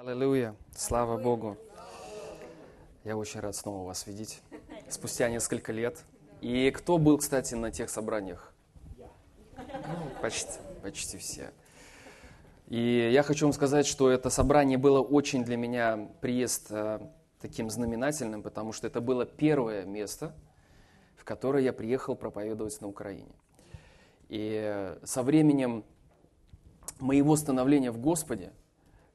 Аллилуйя. Слава Богу. Я очень рад снова вас видеть. Спустя несколько лет. И кто был, кстати, на тех собраниях? Почти, почти все. И я хочу вам сказать, что это собрание было очень для меня приезд э, таким знаменательным, потому что это было первое место, в которое я приехал проповедовать на Украине. И со временем моего становления в Господе – Э,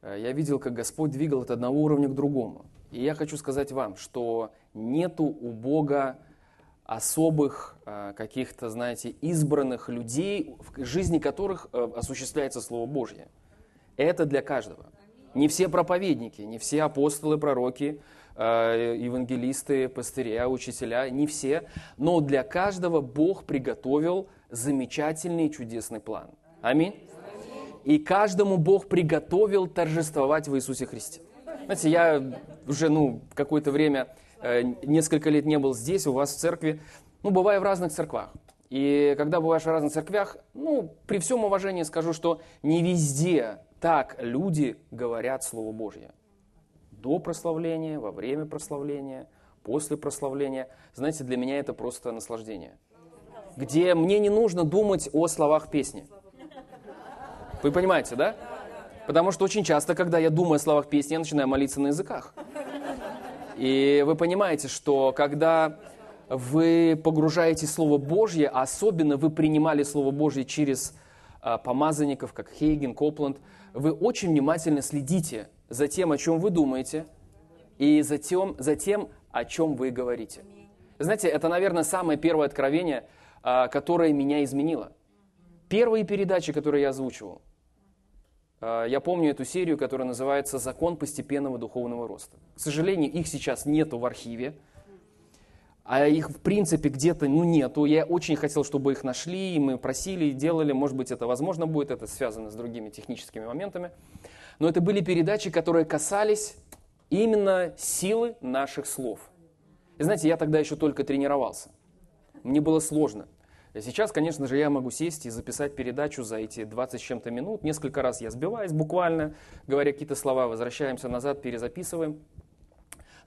я видел, как Господь двигал от одного уровня к другому. И я хочу сказать вам, что нету у Бога особых э, каких-то, знаете, избранных людей, в жизни которых э, осуществляется Слово Божье. Это для каждого. Не все проповедники, не все апостолы, пророки, евангелисты, пастыря, учителя, не все. Но для каждого Бог приготовил замечательный чудесный план. Аминь и каждому Бог приготовил торжествовать в Иисусе Христе. Знаете, я уже ну, какое-то время, э, несколько лет не был здесь, у вас в церкви, ну, бываю в разных церквах. И когда бываешь в разных церквях, ну, при всем уважении скажу, что не везде так люди говорят Слово Божье. До прославления, во время прославления, после прославления. Знаете, для меня это просто наслаждение. Где мне не нужно думать о словах песни. Вы понимаете, да? Потому что очень часто, когда я думаю о словах песни, я начинаю молиться на языках. И вы понимаете, что когда вы погружаете Слово Божье, а особенно вы принимали Слово Божье через а, помазанников, как Хейген, Копланд, вы очень внимательно следите за тем, о чем вы думаете, и за тем, за тем о чем вы говорите. Знаете, это, наверное, самое первое откровение, а, которое меня изменило. Первые передачи, которые я озвучивал – а, я помню эту серию, которая называется «Закон постепенного духовного роста». К сожалению, их сейчас нету в архиве, а их в принципе где-то ну, нету. Я очень хотел, чтобы их нашли, и мы просили, делали. Может быть, это возможно будет, это связано с другими техническими моментами. Но это были передачи, которые касались именно силы наших слов. И знаете, я тогда еще только тренировался. Мне было сложно. Сейчас, конечно же, я могу сесть и записать передачу за эти 20 с чем-то минут. Несколько раз я сбиваюсь буквально, говоря какие-то слова, возвращаемся назад, перезаписываем.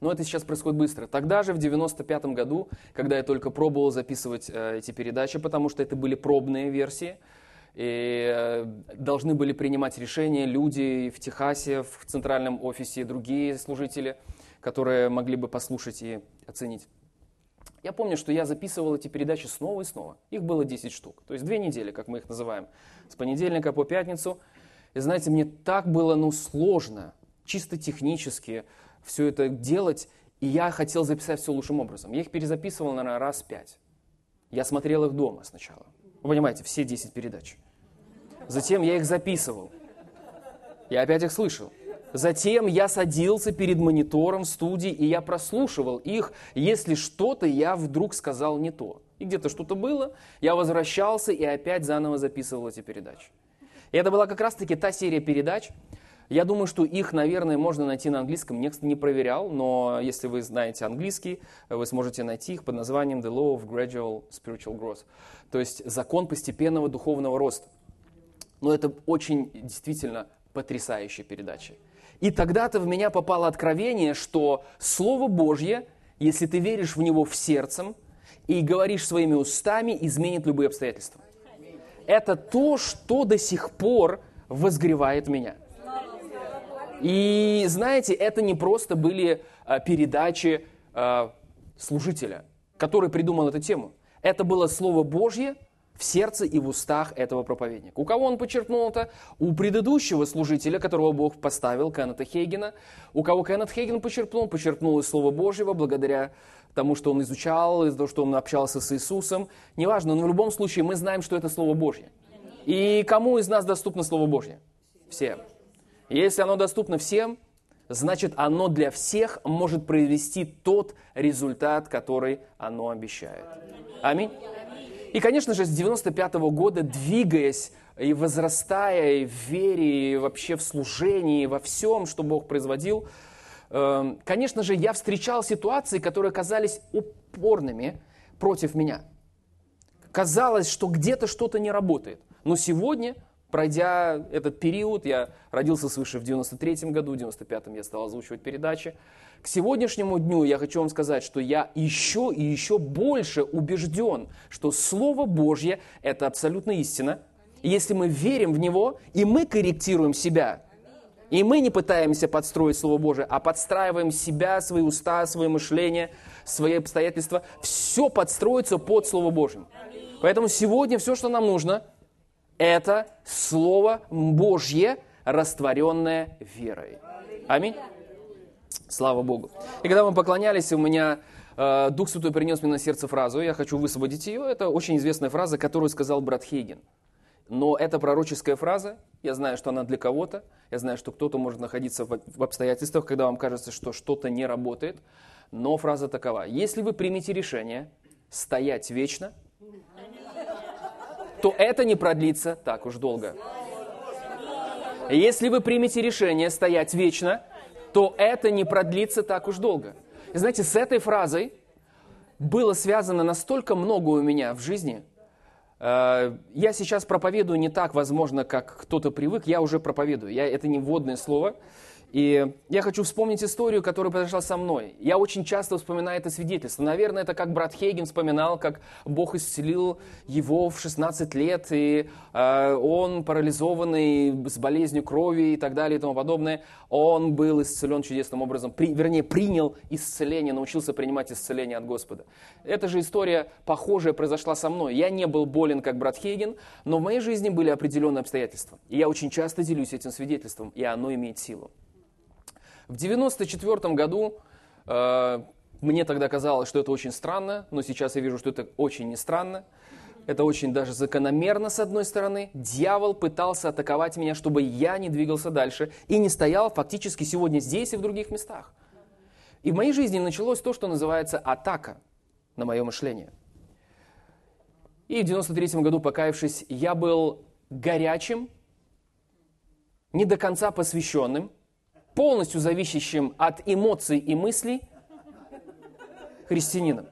Но это сейчас происходит быстро. Тогда же, в 95 году, когда я только пробовал записывать э, эти передачи, потому что это были пробные версии, и э, должны были принимать решения люди в Техасе, в центральном офисе, другие служители, которые могли бы послушать и оценить. Я помню, что я записывал эти передачи снова и снова. Их было 10 штук. То есть две недели, как мы их называем. С понедельника по пятницу. И знаете, мне так было ну, сложно, чисто технически все это делать. И я хотел записать все лучшим образом. Я их перезаписывал, наверное, раз пять. Я смотрел их дома сначала. Вы понимаете, все 10 передач. Затем я их записывал. Я опять их слышал. Затем я садился перед монитором студии, и я прослушивал их, если что-то я вдруг сказал не то. И где-то что-то было, я возвращался и опять заново записывал эти передачи. И это была как раз-таки та серия передач, я думаю, что их, наверное, можно найти на английском. Я, не проверял, но если вы знаете английский, вы сможете найти их под названием The Law of Gradual Spiritual Growth. То есть закон постепенного духовного роста. Но это очень действительно потрясающие передачи. И тогда-то в меня попало откровение, что Слово Божье, если ты веришь в него в сердцем и говоришь своими устами, изменит любые обстоятельства. Это то, что до сих пор возгревает меня. И знаете, это не просто были а, передачи а, служителя, который придумал эту тему. Это было Слово Божье, в сердце и в устах этого проповедника. У кого он подчеркнул это? У предыдущего служителя, которого Бог поставил, Кеннета Хейгена. У кого Кеннет Хейген подчеркнул? Подчеркнул из Слова Божьего, благодаря тому, что он изучал, из-за того, что он общался с Иисусом. Неважно, но в любом случае мы знаем, что это Слово Божье. И кому из нас доступно Слово Божье? Всем. Если оно доступно всем, значит оно для всех может произвести тот результат, который оно обещает. Аминь. И, конечно же, с 95 -го года, двигаясь и возрастая и в вере, и вообще в служении, во всем, что Бог производил, эм, конечно же, я встречал ситуации, которые казались упорными против меня. Казалось, что где-то что-то не работает. Но сегодня Пройдя этот период, я родился свыше в 93 году, в 95-м я стал озвучивать передачи. К сегодняшнему дню я хочу вам сказать, что я еще и еще больше убежден, что Слово Божье – это абсолютно истина. И если мы верим в Него, и мы корректируем себя, и мы не пытаемся подстроить Слово Божие, а подстраиваем себя, свои уста, свое мышление, свои обстоятельства, все подстроится под Слово Божье. Поэтому сегодня все, что нам нужно – это Слово Божье, растворенное верой. Аминь. Слава Богу. И когда мы поклонялись, у меня э, Дух Святой принес мне на сердце фразу, я хочу высвободить ее. Это очень известная фраза, которую сказал брат Хейген. Но это пророческая фраза, я знаю, что она для кого-то, я знаю, что кто-то может находиться в, обстоятельствах, когда вам кажется, что что-то не работает, но фраза такова. Если вы примете решение стоять вечно – то это не продлится так уж долго. Если вы примете решение стоять вечно, то это не продлится так уж долго. И знаете, с этой фразой было связано настолько много у меня в жизни. Э, я сейчас проповедую не так, возможно, как кто-то привык. Я уже проповедую. Я, это не вводное слово. И я хочу вспомнить историю, которая произошла со мной. Я очень часто вспоминаю это свидетельство. Наверное, это как брат Хейген вспоминал, как Бог исцелил его в 16 лет, и э, он парализованный с болезнью крови и так далее и тому подобное. Он был исцелен чудесным образом, при, вернее, принял исцеление, научился принимать исцеление от Господа. Эта же история похожая произошла со мной. Я не был болен, как брат Хейген, но в моей жизни были определенные обстоятельства. И я очень часто делюсь этим свидетельством, и оно имеет силу. В 1994 году э, мне тогда казалось, что это очень странно, но сейчас я вижу, что это очень не странно. Это очень даже закономерно, с одной стороны. Дьявол пытался атаковать меня, чтобы я не двигался дальше и не стоял фактически сегодня здесь и в других местах. И в моей жизни началось то, что называется атака на мое мышление. И в 93 году, покаявшись, я был горячим, не до конца посвященным, полностью зависящим от эмоций и мыслей христианином.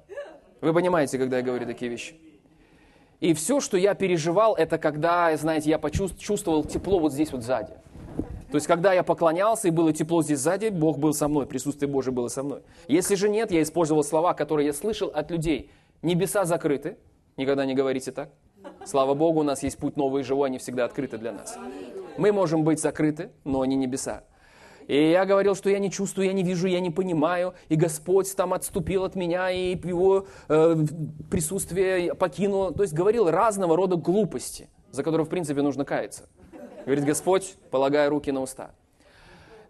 Вы понимаете, когда я говорю такие вещи? И все, что я переживал, это когда, знаете, я почувствовал тепло вот здесь вот сзади. То есть, когда я поклонялся и было тепло здесь сзади, Бог был со мной, присутствие Божие было со мной. Если же нет, я использовал слова, которые я слышал от людей. Небеса закрыты, никогда не говорите так. Слава Богу, у нас есть путь новый и живой, они всегда открыты для нас. Мы можем быть закрыты, но не небеса. И я говорил, что я не чувствую, я не вижу, я не понимаю. И Господь там отступил от меня, и его э, присутствие покинуло. То есть говорил разного рода глупости, за которые, в принципе, нужно каяться. Говорит Господь, полагая руки на уста.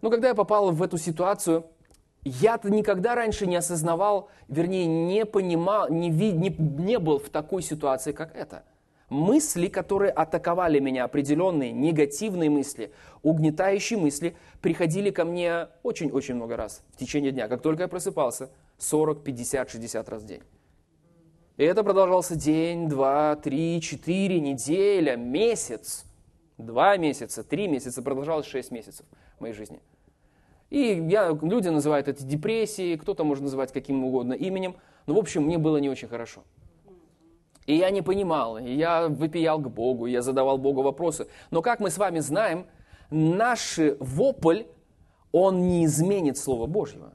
Но когда я попал в эту ситуацию, я-то никогда раньше не осознавал, вернее, не понимал, не, не, не был в такой ситуации, как это – мысли, которые атаковали меня, определенные негативные мысли, угнетающие мысли, приходили ко мне очень-очень много раз в течение дня. Как только я просыпался, 40, 50, 60 раз в день. И это продолжался день, два, три, четыре, неделя, месяц, два месяца, три месяца, продолжалось шесть месяцев в моей жизни. И я, люди называют это депрессией, кто-то может называть каким угодно именем, но в общем мне было не очень хорошо. И я не понимал, и я выпиял к Богу, я задавал Богу вопросы. Но как мы с вами знаем, наш вопль, он не изменит Слово Божьего.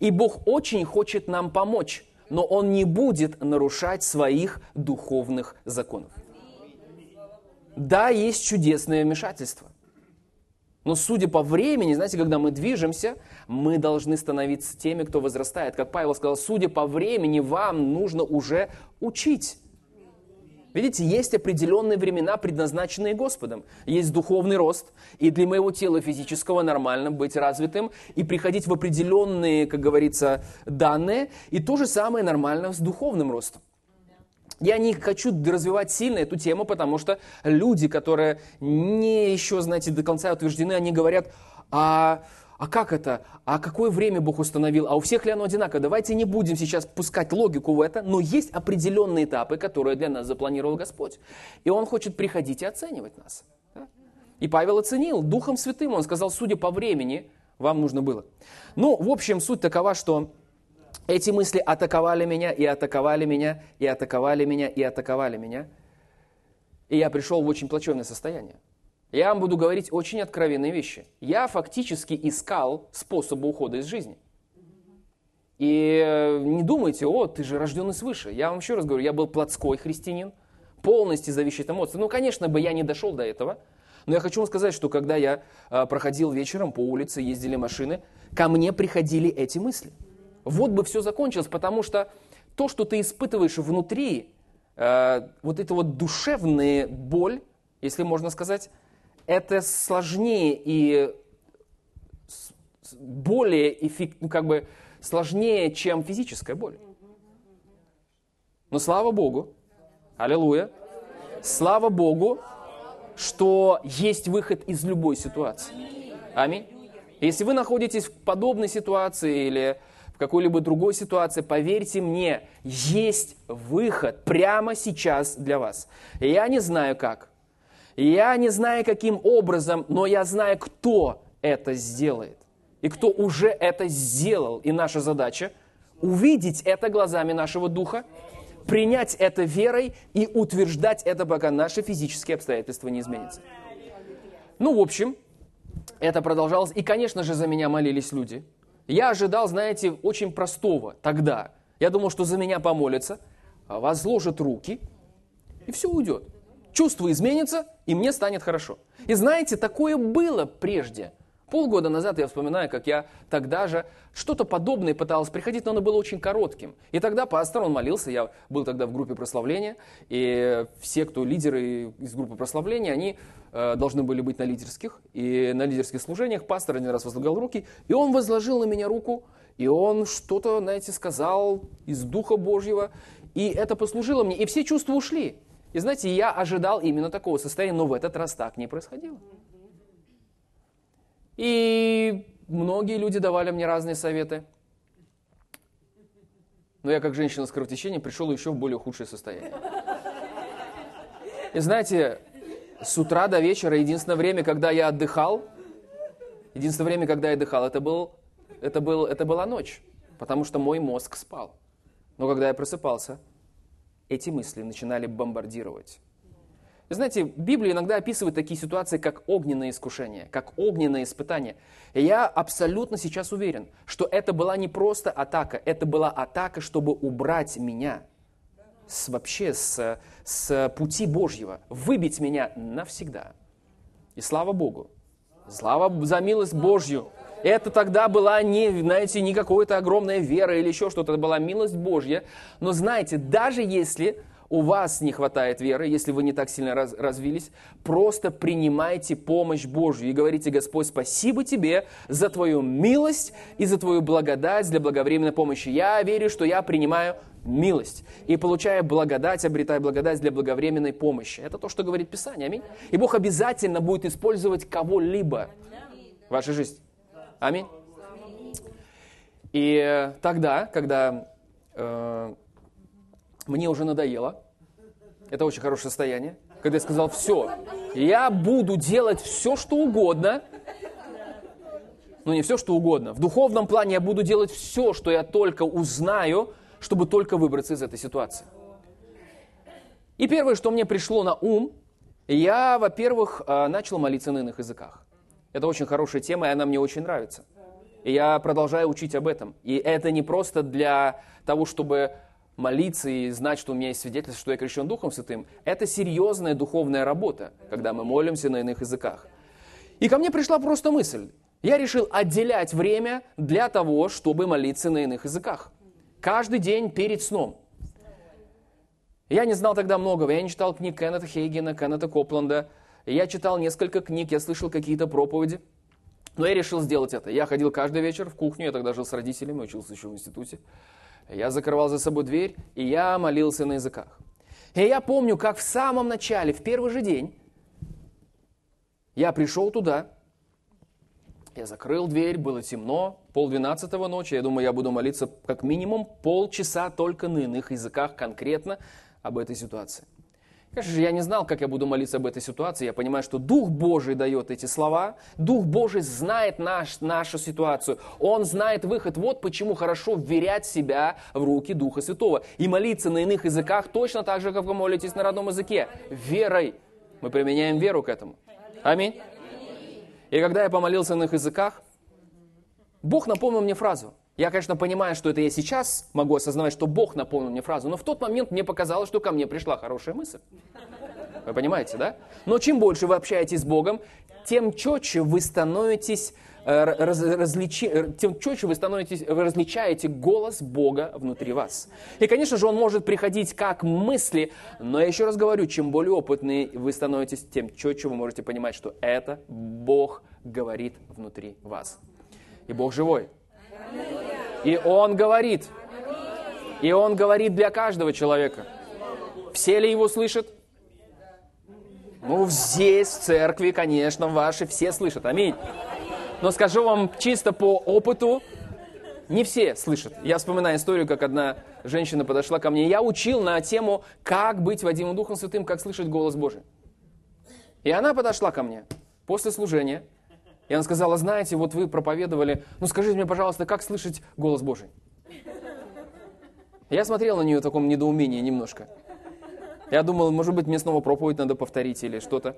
И Бог очень хочет нам помочь, но Он не будет нарушать своих духовных законов. Да, есть чудесное вмешательство. Но судя по времени, знаете, когда мы движемся, мы должны становиться теми, кто возрастает. Как Павел сказал, судя по времени, вам нужно уже учить. Видите, есть определенные времена, предназначенные Господом. Есть духовный рост, и для моего тела физического нормально быть развитым и приходить в определенные, как говорится, данные. И то же самое нормально с духовным ростом. Я не хочу развивать сильно эту тему, потому что люди, которые не еще, знаете, до конца утверждены, они говорят, а, а как это? А какое время Бог установил? А у всех ли оно одинаково? Давайте не будем сейчас пускать логику в это, но есть определенные этапы, которые для нас запланировал Господь. И Он хочет приходить и оценивать нас. И Павел оценил Духом Святым. Он сказал, судя по времени, вам нужно было. Ну, в общем, суть такова, что эти мысли атаковали меня, и атаковали меня, и атаковали меня, и атаковали меня. И я пришел в очень плачевное состояние. Я вам буду говорить очень откровенные вещи. Я фактически искал способы ухода из жизни. И э, не думайте, о, ты же рожденный свыше. Я вам еще раз говорю, я был плотской христианин, полностью зависит от эмоций. Ну, конечно бы я не дошел до этого, но я хочу вам сказать, что когда я э, проходил вечером по улице, ездили машины, ко мне приходили эти мысли. Вот бы все закончилось, потому что то, что ты испытываешь внутри, э, вот эта вот душевная боль, если можно сказать, это сложнее и более эффект, ну, как бы сложнее, чем физическая боль. Но слава Богу, аллилуйя, слава Богу, что есть выход из любой ситуации. Аминь. Если вы находитесь в подобной ситуации или в какой-либо другой ситуации, поверьте мне, есть выход прямо сейчас для вас. Я не знаю как, я не знаю каким образом, но я знаю, кто это сделает. И кто уже это сделал. И наша задача увидеть это глазами нашего духа, принять это верой и утверждать это, пока наши физические обстоятельства не изменятся. Ну, в общем, это продолжалось. И, конечно же, за меня молились люди. Я ожидал, знаете, очень простого тогда. Я думал, что за меня помолятся, возложат руки, и все уйдет чувство изменится, и мне станет хорошо. И знаете, такое было прежде. Полгода назад я вспоминаю, как я тогда же что-то подобное пытался приходить, но оно было очень коротким. И тогда пастор, он молился, я был тогда в группе прославления, и все, кто лидеры из группы прославления, они э, должны были быть на лидерских. И на лидерских служениях пастор один раз возлагал руки, и он возложил на меня руку, и он что-то, знаете, сказал из Духа Божьего, и это послужило мне, и все чувства ушли. И знаете, я ожидал именно такого состояния, но в этот раз так не происходило. И многие люди давали мне разные советы. Но я, как женщина с кровотечением, пришел еще в более худшее состояние. И знаете, с утра до вечера, единственное время, когда я отдыхал, единственное время, когда я отдыхал, это, был, это, был, это была ночь, потому что мой мозг спал. Но когда я просыпался, эти мысли начинали бомбардировать. Вы знаете, Библия иногда описывает такие ситуации, как огненное искушение, как огненное испытание. И я абсолютно сейчас уверен, что это была не просто атака, это была атака, чтобы убрать меня с, вообще с, с пути Божьего, выбить меня навсегда. И слава Богу, слава за милость Божью, это тогда была не, знаете, не какая-то огромная вера или еще что-то, это была милость Божья. Но знаете, даже если у вас не хватает веры, если вы не так сильно раз, развились, просто принимайте помощь Божью и говорите, Господь, спасибо тебе за твою милость и за твою благодать для благовременной помощи. Я верю, что я принимаю милость. И получая благодать, обретая благодать для благовременной помощи. Это то, что говорит Писание. Аминь. И Бог обязательно будет использовать кого-либо в вашей жизни. Аминь. И тогда, когда э, мне уже надоело, это очень хорошее состояние, когда я сказал, все, я буду делать все, что угодно, ну не все, что угодно, в духовном плане я буду делать все, что я только узнаю, чтобы только выбраться из этой ситуации. И первое, что мне пришло на ум, я, во-первых, э, начал молиться на иных языках. Это очень хорошая тема, и она мне очень нравится. И я продолжаю учить об этом. И это не просто для того, чтобы молиться и знать, что у меня есть свидетельство, что я крещен Духом Святым. Это серьезная духовная работа, когда мы молимся на иных языках. И ко мне пришла просто мысль. Я решил отделять время для того, чтобы молиться на иных языках. Каждый день перед сном. Я не знал тогда многого. Я не читал книг Кеннета Хейгена, Кеннета Копланда, я читал несколько книг, я слышал какие-то проповеди. Но я решил сделать это. Я ходил каждый вечер в кухню, я тогда жил с родителями, учился еще в институте. Я закрывал за собой дверь, и я молился на языках. И я помню, как в самом начале, в первый же день, я пришел туда, я закрыл дверь, было темно, полдвенадцатого ночи, я думаю, я буду молиться как минимум полчаса только на иных языках конкретно об этой ситуации. Конечно же, я не знал, как я буду молиться об этой ситуации. Я понимаю, что Дух Божий дает эти слова. Дух Божий знает наш, нашу ситуацию. Он знает выход. Вот почему хорошо вверять себя в руки Духа Святого. И молиться на иных языках точно так же, как вы молитесь на родном языке. Верой. Мы применяем веру к этому. Аминь. И когда я помолился на иных языках, Бог напомнил мне фразу. Я, конечно, понимаю, что это я сейчас могу осознавать, что Бог напомнил мне фразу, но в тот момент мне показалось, что ко мне пришла хорошая мысль. Вы понимаете, да? Но чем больше вы общаетесь с Богом, тем четче вы становитесь э, раз, различи, э, тем четче вы становитесь, вы различаете голос Бога внутри вас. И, конечно же, он может приходить как мысли, но я еще раз говорю, чем более опытный вы становитесь, тем четче вы можете понимать, что это Бог говорит внутри вас. И Бог живой. И Он говорит. И Он говорит для каждого человека. Все ли его слышат? Ну, здесь, в церкви, конечно, ваши все слышат. Аминь. Но скажу вам чисто по опыту, не все слышат. Я вспоминаю историю, как одна женщина подошла ко мне. Я учил на тему, как быть Вадимом Духом Святым, как слышать голос Божий. И она подошла ко мне после служения и она сказала, знаете, вот вы проповедовали, ну скажите мне, пожалуйста, как слышать голос Божий? Я смотрел на нее в таком недоумении немножко. Я думал, может быть, мне снова проповедь надо повторить или что-то.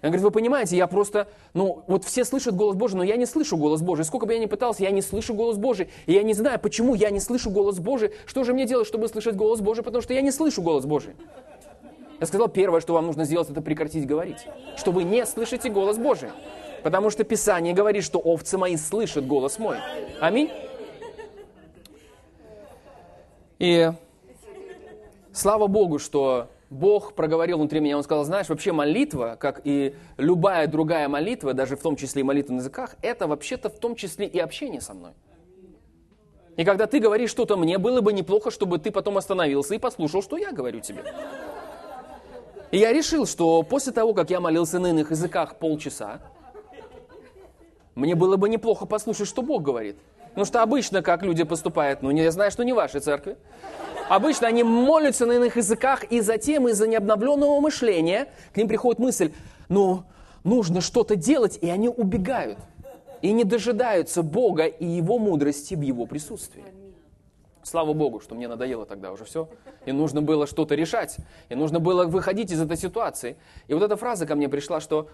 Она говорит, вы понимаете, я просто, ну, вот все слышат голос Божий, но я не слышу голос Божий. Сколько бы я ни пытался, я не слышу голос Божий. И я не знаю, почему я не слышу голос Божий. Что же мне делать, чтобы слышать голос Божий? Потому что я не слышу голос Божий. Я сказал, первое, что вам нужно сделать, это прекратить говорить. Что вы не слышите голос Божий. Потому что Писание говорит, что овцы мои слышат голос мой. Аминь. И слава Богу, что Бог проговорил внутри меня, Он сказал, знаешь, вообще молитва, как и любая другая молитва, даже в том числе и молитва на языках, это вообще-то в том числе и общение со мной. И когда ты говоришь что-то мне, было бы неплохо, чтобы ты потом остановился и послушал, что я говорю тебе. И я решил, что после того, как я молился на иных языках полчаса, мне было бы неплохо послушать, что Бог говорит. Потому что обычно, как люди поступают, ну, я знаю, что не вашей церкви, обычно они молятся на иных языках, и затем из-за необновленного мышления к ним приходит мысль, ну, нужно что-то делать, и они убегают. И не дожидаются Бога и Его мудрости в Его присутствии. Слава Богу, что мне надоело тогда уже все. И нужно было что-то решать. И нужно было выходить из этой ситуации. И вот эта фраза ко мне пришла, что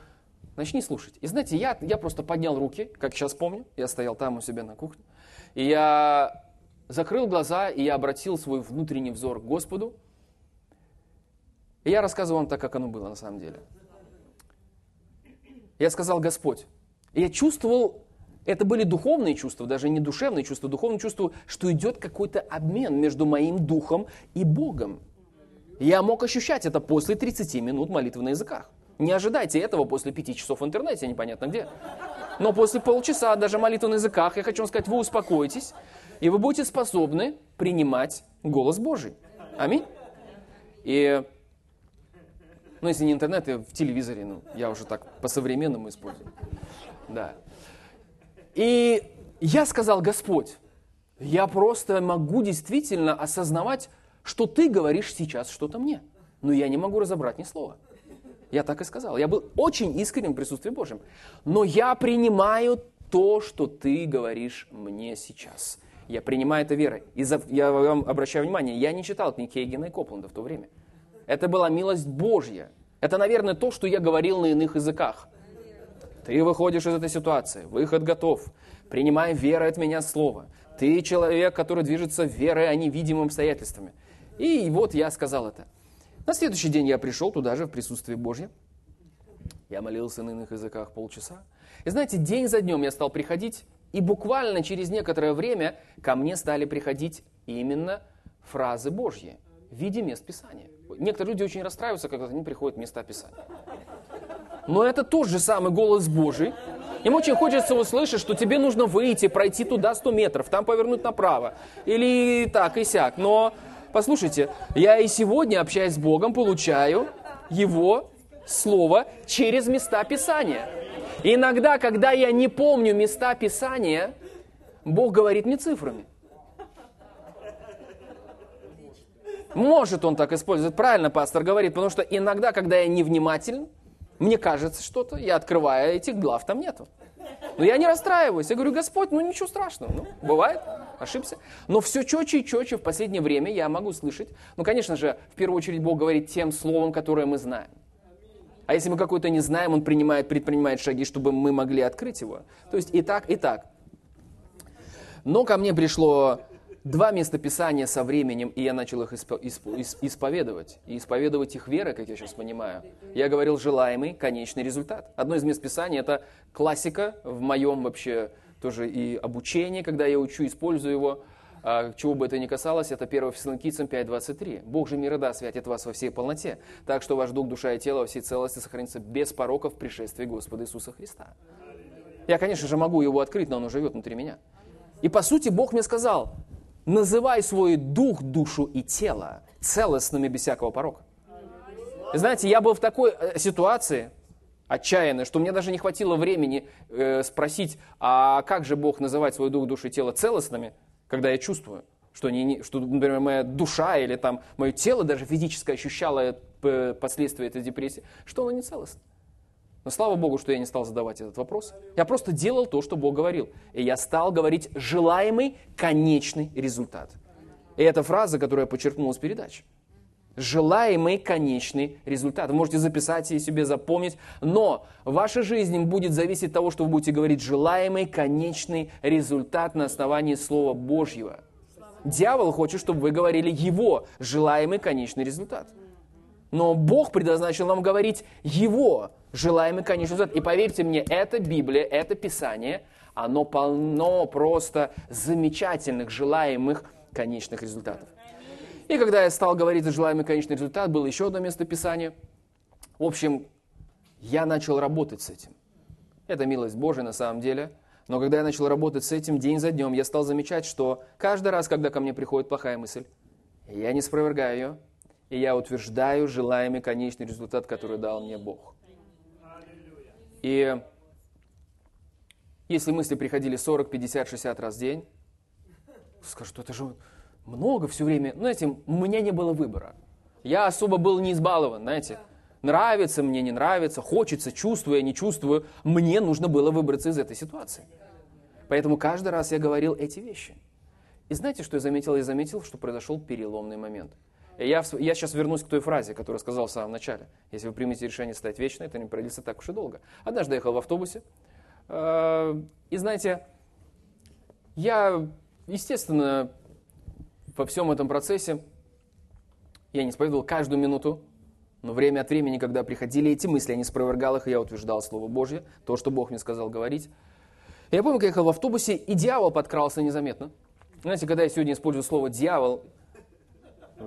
начни слушать. И знаете, я, я просто поднял руки, как сейчас помню, я стоял там у себя на кухне, и я закрыл глаза, и я обратил свой внутренний взор к Господу, и я рассказываю вам так, как оно было на самом деле. Я сказал, Господь, и я чувствовал, это были духовные чувства, даже не душевные чувства, духовные чувства, что идет какой-то обмен между моим духом и Богом. Я мог ощущать это после 30 минут молитвы на языках. Не ожидайте этого после пяти часов в интернете, непонятно где. Но после полчаса даже молитвы на языках, я хочу вам сказать, вы успокоитесь, и вы будете способны принимать голос Божий. Аминь. И, ну, если не интернет, и в телевизоре, ну, я уже так по-современному использую. Да. И я сказал, Господь, я просто могу действительно осознавать, что ты говоришь сейчас что-то мне. Но я не могу разобрать ни слова. Я так и сказал. Я был очень искренним в присутствии Божьем. Но я принимаю то, что ты говоришь мне сейчас. Я принимаю это верой. И за, я вам обращаю внимание, я не читал книги Хейгена и Копланда в то время. Это была милость Божья. Это, наверное, то, что я говорил на иных языках. Ты выходишь из этой ситуации, выход готов. Принимай верой от меня слово. Ты человек, который движется верой, а не видимым обстоятельствами. И вот я сказал это. На следующий день я пришел туда же, в присутствии Божьем. Я молился на иных языках полчаса. И знаете, день за днем я стал приходить, и буквально через некоторое время ко мне стали приходить именно фразы Божьи в виде мест Писания. Некоторые люди очень расстраиваются, когда они приходят в места Писания. Но это тот же самый голос Божий. Им очень хочется услышать, что тебе нужно выйти, пройти туда 100 метров, там повернуть направо. Или так и сяк. Но Послушайте, я и сегодня, общаясь с Богом, получаю Его Слово через места Писания. Иногда, когда я не помню места Писания, Бог говорит мне цифрами. Может он так использовать. Правильно пастор говорит, потому что иногда, когда я невнимателен, мне кажется что-то, я открываю этих глав, там нету. Но я не расстраиваюсь. Я говорю, Господь, ну ничего страшного. Ну, бывает, ошибся. Но все четче и четче в последнее время я могу слышать. Ну, конечно же, в первую очередь Бог говорит тем словом, которое мы знаем. А если мы какой-то не знаем, Он принимает, предпринимает шаги, чтобы мы могли открыть его. То есть и так, и так. Но ко мне пришло два местописания со временем, и я начал их исповедовать. И исповедовать их верой, как я сейчас понимаю. Я говорил желаемый конечный результат. Одно из мест Писания – это классика в моем вообще тоже и обучении, когда я учу, использую его. А, чего бы это ни касалось, это 1 Фессалоникийцам 5.23. «Бог же мира да святит вас во всей полноте, так что ваш дух, душа и тело во всей целости сохранится без пороков в пришествии Господа Иисуса Христа». Я, конечно же, могу его открыть, но он живет внутри меня. И по сути Бог мне сказал, называй свой дух, душу и тело целостными без всякого порока. Знаете, я был в такой э, ситуации, отчаянной, что мне даже не хватило времени э, спросить, а как же Бог называть свой дух, душу и тело целостными, когда я чувствую, что, не, что, например, моя душа или там мое тело даже физически ощущало э, последствия этой депрессии, что оно не целостно. Но слава Богу, что я не стал задавать этот вопрос. Я просто делал то, что Бог говорил. И я стал говорить желаемый конечный результат. И это фраза, которую я подчеркнул с передачи. Желаемый конечный результат. Вы можете записать и себе запомнить, но ваша жизнь будет зависеть от того, что вы будете говорить желаемый конечный результат на основании Слова Божьего. Дьявол хочет, чтобы вы говорили его желаемый конечный результат. Но Бог предназначил нам говорить его желаемый конечный результат. И поверьте мне, это Библия, это Писание, оно полно просто замечательных желаемых конечных результатов. И когда я стал говорить за желаемый конечный результат, было еще одно место Писания. В общем, я начал работать с этим. Это милость Божия на самом деле. Но когда я начал работать с этим день за днем, я стал замечать, что каждый раз, когда ко мне приходит плохая мысль, я не спровергаю ее, и я утверждаю желаемый конечный результат, который дал мне Бог. И если мысли приходили 40, 50, 60 раз в день, скажут, это же много все время. Ну, знаете, у меня не было выбора. Я особо был не избалован, знаете. Нравится мне, не нравится, хочется, чувствую, не чувствую. Мне нужно было выбраться из этой ситуации. Поэтому каждый раз я говорил эти вещи. И знаете, что я заметил? Я заметил, что произошел переломный момент. Я, я сейчас вернусь к той фразе, которую сказал в самом начале. Если вы примете решение стать вечной, это не продлится так уж и долго. Однажды я ехал в автобусе. Э, и знаете, я, естественно, во всем этом процессе я не исповедовал каждую минуту, но время от времени, когда приходили эти мысли, я не спровергал их, и я утверждал Слово Божье, то, что Бог мне сказал говорить. Я помню, как я ехал в автобусе, и дьявол подкрался незаметно. Знаете, когда я сегодня использую слово «дьявол»,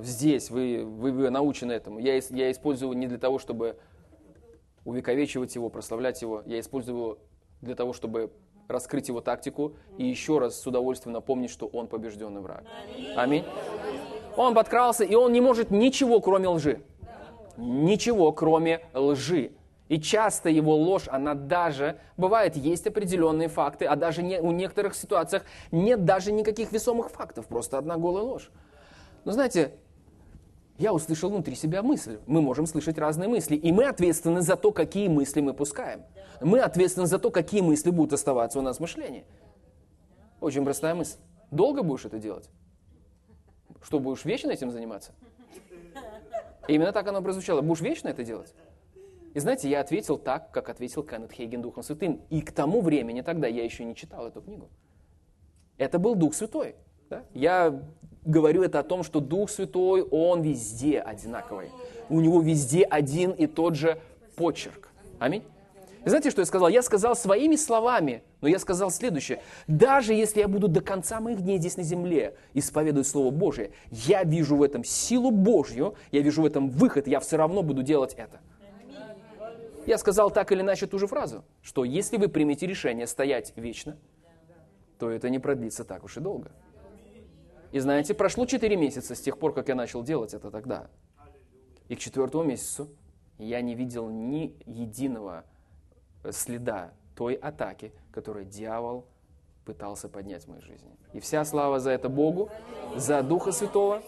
здесь вы, вы, вы научены этому. Я, я использую не для того, чтобы увековечивать его, прославлять его. Я использую его для того, чтобы раскрыть его тактику и еще раз с удовольствием напомнить, что он побежденный враг. Аминь. Он подкрался, и он не может ничего, кроме лжи. Ничего, кроме лжи. И часто его ложь, она даже, бывает, есть определенные факты, а даже не, у некоторых ситуациях нет даже никаких весомых фактов, просто одна голая ложь. Но знаете, я услышал внутри себя мысль. Мы можем слышать разные мысли. И мы ответственны за то, какие мысли мы пускаем. Мы ответственны за то, какие мысли будут оставаться у нас в мышлении. Очень простая мысль. Долго будешь это делать? Что, будешь вечно этим заниматься? Именно так оно прозвучало. Будешь вечно это делать? И знаете, я ответил так, как ответил Кеннет Хейген Духом Святым. И к тому времени тогда я еще не читал эту книгу. Это был Дух Святой. Да? Я говорю это о том, что Дух Святой, Он везде одинаковый. У Него везде один и тот же почерк. Аминь. Знаете, что я сказал? Я сказал своими словами, но я сказал следующее. Даже если я буду до конца моих дней здесь на земле исповедовать Слово Божие, я вижу в этом силу Божью, я вижу в этом выход, я все равно буду делать это. Я сказал так или иначе ту же фразу, что если вы примете решение стоять вечно, то это не продлится так уж и долго. И знаете, прошло 4 месяца с тех пор, как я начал делать это тогда. И к четвертому месяцу я не видел ни единого следа той атаки, которую дьявол пытался поднять в моей жизни. И вся слава за это Богу, за Духа Святого.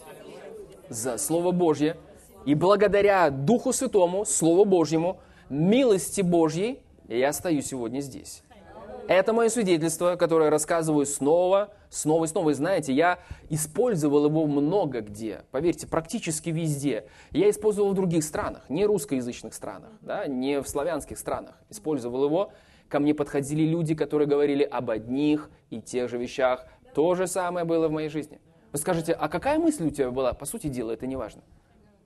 за Слово Божье. И благодаря Духу Святому, Слову Божьему, милости Божьей, я стою сегодня здесь. Это мое свидетельство, которое рассказываю снова, снова и снова. И знаете, я использовал его много где. Поверьте, практически везде. Я использовал в других странах, не русскоязычных странах, да, не в славянских странах. Использовал его. Ко мне подходили люди, которые говорили об одних и тех же вещах. То же самое было в моей жизни. Вы скажете, а какая мысль у тебя была? По сути дела, это не важно.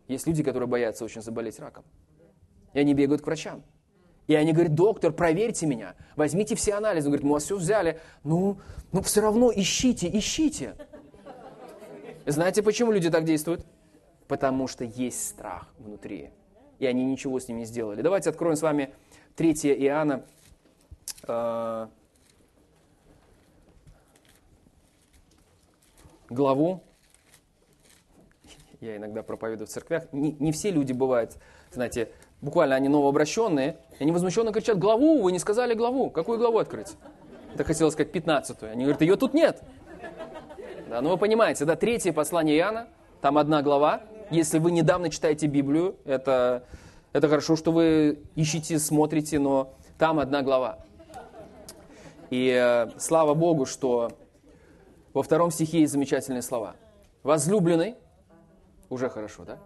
Есть люди, которые боятся очень заболеть раком. И они бегают к врачам. И они говорят, доктор, проверьте меня, возьмите все анализы. Он говорит, мы вас все взяли, ну, ну все равно ищите, ищите. Знаете, почему люди так действуют? Потому что есть страх внутри, и они ничего с ним не сделали. Давайте откроем с вами 3 Иоанна, э, главу. Я иногда проповедую в церквях. Не, не все люди бывают, знаете, буквально они новообращенные, они возмущенно кричат, главу, вы не сказали главу. Какую главу открыть? Это хотел сказать 15 Они говорят, ее тут нет. Да, ну вы понимаете, да, третье послание Иоанна, там одна глава. Если вы недавно читаете Библию, это, это хорошо, что вы ищете, смотрите, но там одна глава. И э, слава Богу, что во втором стихе есть замечательные слова. Возлюбленный, уже хорошо, да?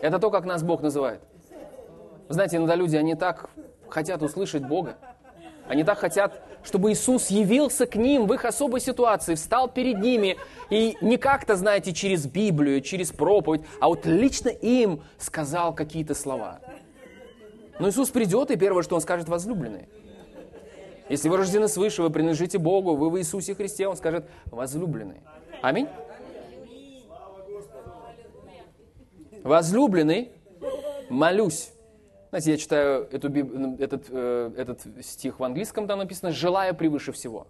Это то, как нас Бог называет. знаете, иногда люди, они так хотят услышать Бога. Они так хотят, чтобы Иисус явился к ним в их особой ситуации, встал перед ними и не как-то, знаете, через Библию, через проповедь, а вот лично им сказал какие-то слова. Но Иисус придет, и первое, что Он скажет, возлюбленные. Если вы рождены свыше, вы принадлежите Богу, вы в Иисусе Христе, Он скажет, возлюбленные. Аминь. Возлюбленный, молюсь. Знаете, я читаю эту, этот, э, этот стих в английском, там написано «желая превыше всего».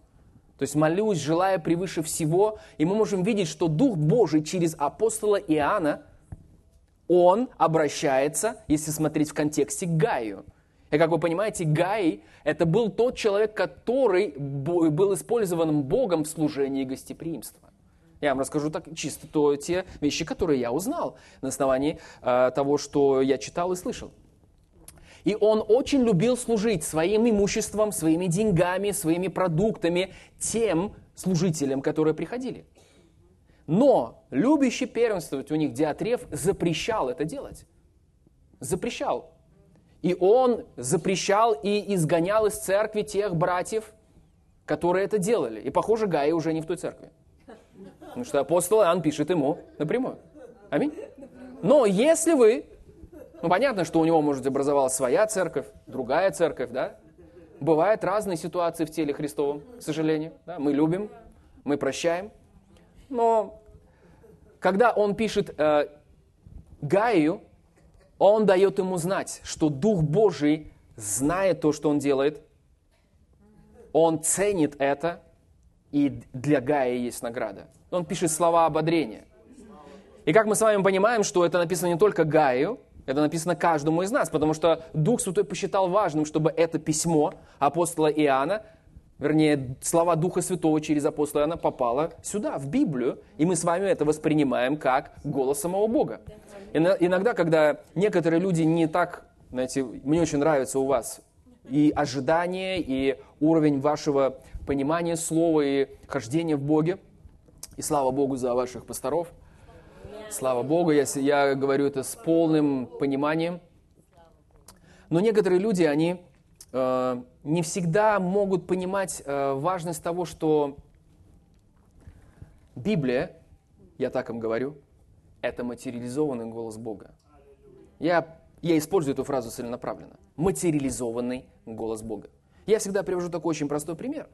То есть молюсь, желая превыше всего. И мы можем видеть, что Дух Божий через апостола Иоанна, он обращается, если смотреть в контексте, к Гаю. И как вы понимаете, Гай – это был тот человек, который был использован Богом в служении гостеприимства. Я вам расскажу так чисто то, те вещи, которые я узнал на основании э, того, что я читал и слышал. И он очень любил служить своим имуществом, своими деньгами, своими продуктами тем служителям, которые приходили. Но любящий первенствовать у них Диатреф запрещал это делать. Запрещал. И он запрещал и изгонял из церкви тех братьев, которые это делали. И, похоже, Гая уже не в той церкви. Потому что апостол Иоанн пишет ему напрямую. Аминь. Но если вы, ну понятно, что у него, может, образовалась своя церковь, другая церковь, да? Бывают разные ситуации в теле Христовом, к сожалению. Да? Мы любим, мы прощаем. Но когда он пишет э, Гаю, он дает ему знать, что Дух Божий знает то, что он делает, он ценит это, и для Гая есть награда он пишет слова ободрения. И как мы с вами понимаем, что это написано не только Гаю, это написано каждому из нас, потому что Дух Святой посчитал важным, чтобы это письмо апостола Иоанна, вернее, слова Духа Святого через апостола Иоанна попало сюда, в Библию, и мы с вами это воспринимаем как голос самого Бога. Иногда, когда некоторые люди не так, знаете, мне очень нравится у вас и ожидание, и уровень вашего понимания слова, и хождения в Боге – и слава Богу за ваших пасторов. Слава Богу, я, я говорю это с полным пониманием. Но некоторые люди, они э, не всегда могут понимать э, важность того, что Библия, я так им говорю, это материализованный голос Бога. Я, я использую эту фразу целенаправленно. Материализованный голос Бога. Я всегда привожу такой очень простой пример.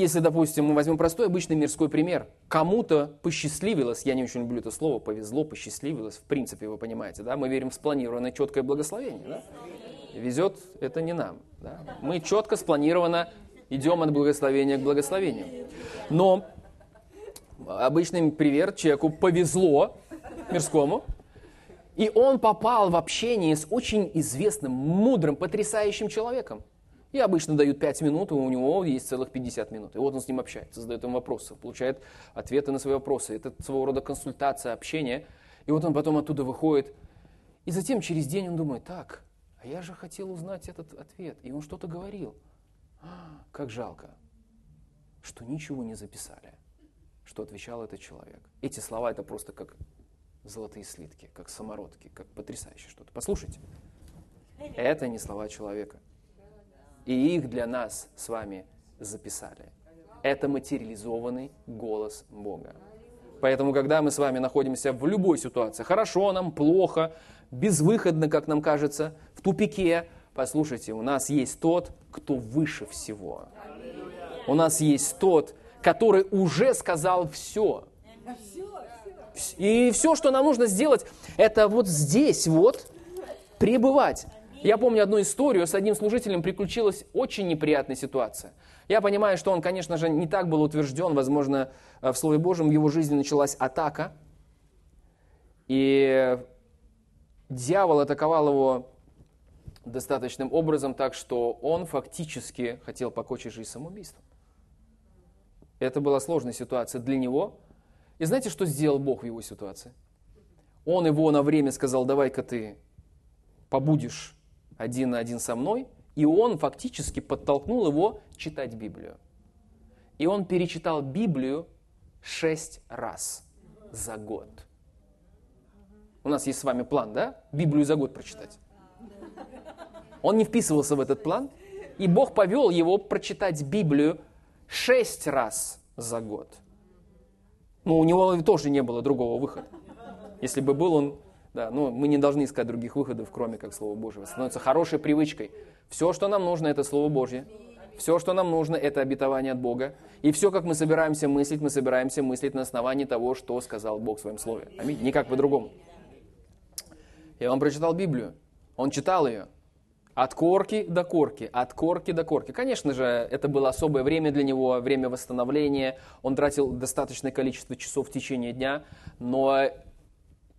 Если, допустим, мы возьмем простой обычный мирской пример. Кому-то посчастливилось, я не очень люблю это слово, повезло, посчастливилось, в принципе, вы понимаете, да? Мы верим в спланированное четкое благословение, да? Везет это не нам, да? Мы четко, спланированно идем от благословения к благословению. Но обычный привет человеку повезло мирскому, и он попал в общение с очень известным, мудрым, потрясающим человеком. И обычно дают 5 минут, и у него есть целых 50 минут. И вот он с ним общается, задает ему вопросы, получает ответы на свои вопросы. Это своего рода консультация, общение. И вот он потом оттуда выходит. И затем через день он думает, так, а я же хотел узнать этот ответ. И он что-то говорил. А, как жалко, что ничего не записали, что отвечал этот человек. Эти слова это просто как золотые слитки, как самородки, как потрясающе что-то. Послушайте, это не слова человека. И их для нас с вами записали. Это материализованный голос Бога. Поэтому, когда мы с вами находимся в любой ситуации, хорошо нам, плохо, безвыходно, как нам кажется, в тупике, послушайте, у нас есть тот, кто выше всего. У нас есть тот, который уже сказал все. И все, что нам нужно сделать, это вот здесь вот пребывать. Я помню одну историю, с одним служителем приключилась очень неприятная ситуация. Я понимаю, что он, конечно же, не так был утвержден, возможно, в Слове Божьем в его жизни началась атака, и дьявол атаковал его достаточным образом так, что он фактически хотел покончить жизнь самоубийством. Это была сложная ситуация для него. И знаете, что сделал Бог в его ситуации? Он его на время сказал, давай-ка ты побудешь один на один со мной, и он фактически подтолкнул его читать Библию. И он перечитал Библию шесть раз за год. У нас есть с вами план, да? Библию за год прочитать. Он не вписывался в этот план, и Бог повел его прочитать Библию шесть раз за год. Ну, у него тоже не было другого выхода. Если бы был он да, ну, мы не должны искать других выходов, кроме как Слово Божьего. Становится хорошей привычкой. Все, что нам нужно, это Слово Божье. Все, что нам нужно, это обетование от Бога. И все, как мы собираемся мыслить, мы собираемся мыслить на основании того, что сказал Бог в своем Слове. Аминь. Никак по-другому. Я вам прочитал Библию. Он читал ее. От корки до корки, от корки до корки. Конечно же, это было особое время для него, время восстановления. Он тратил достаточное количество часов в течение дня, но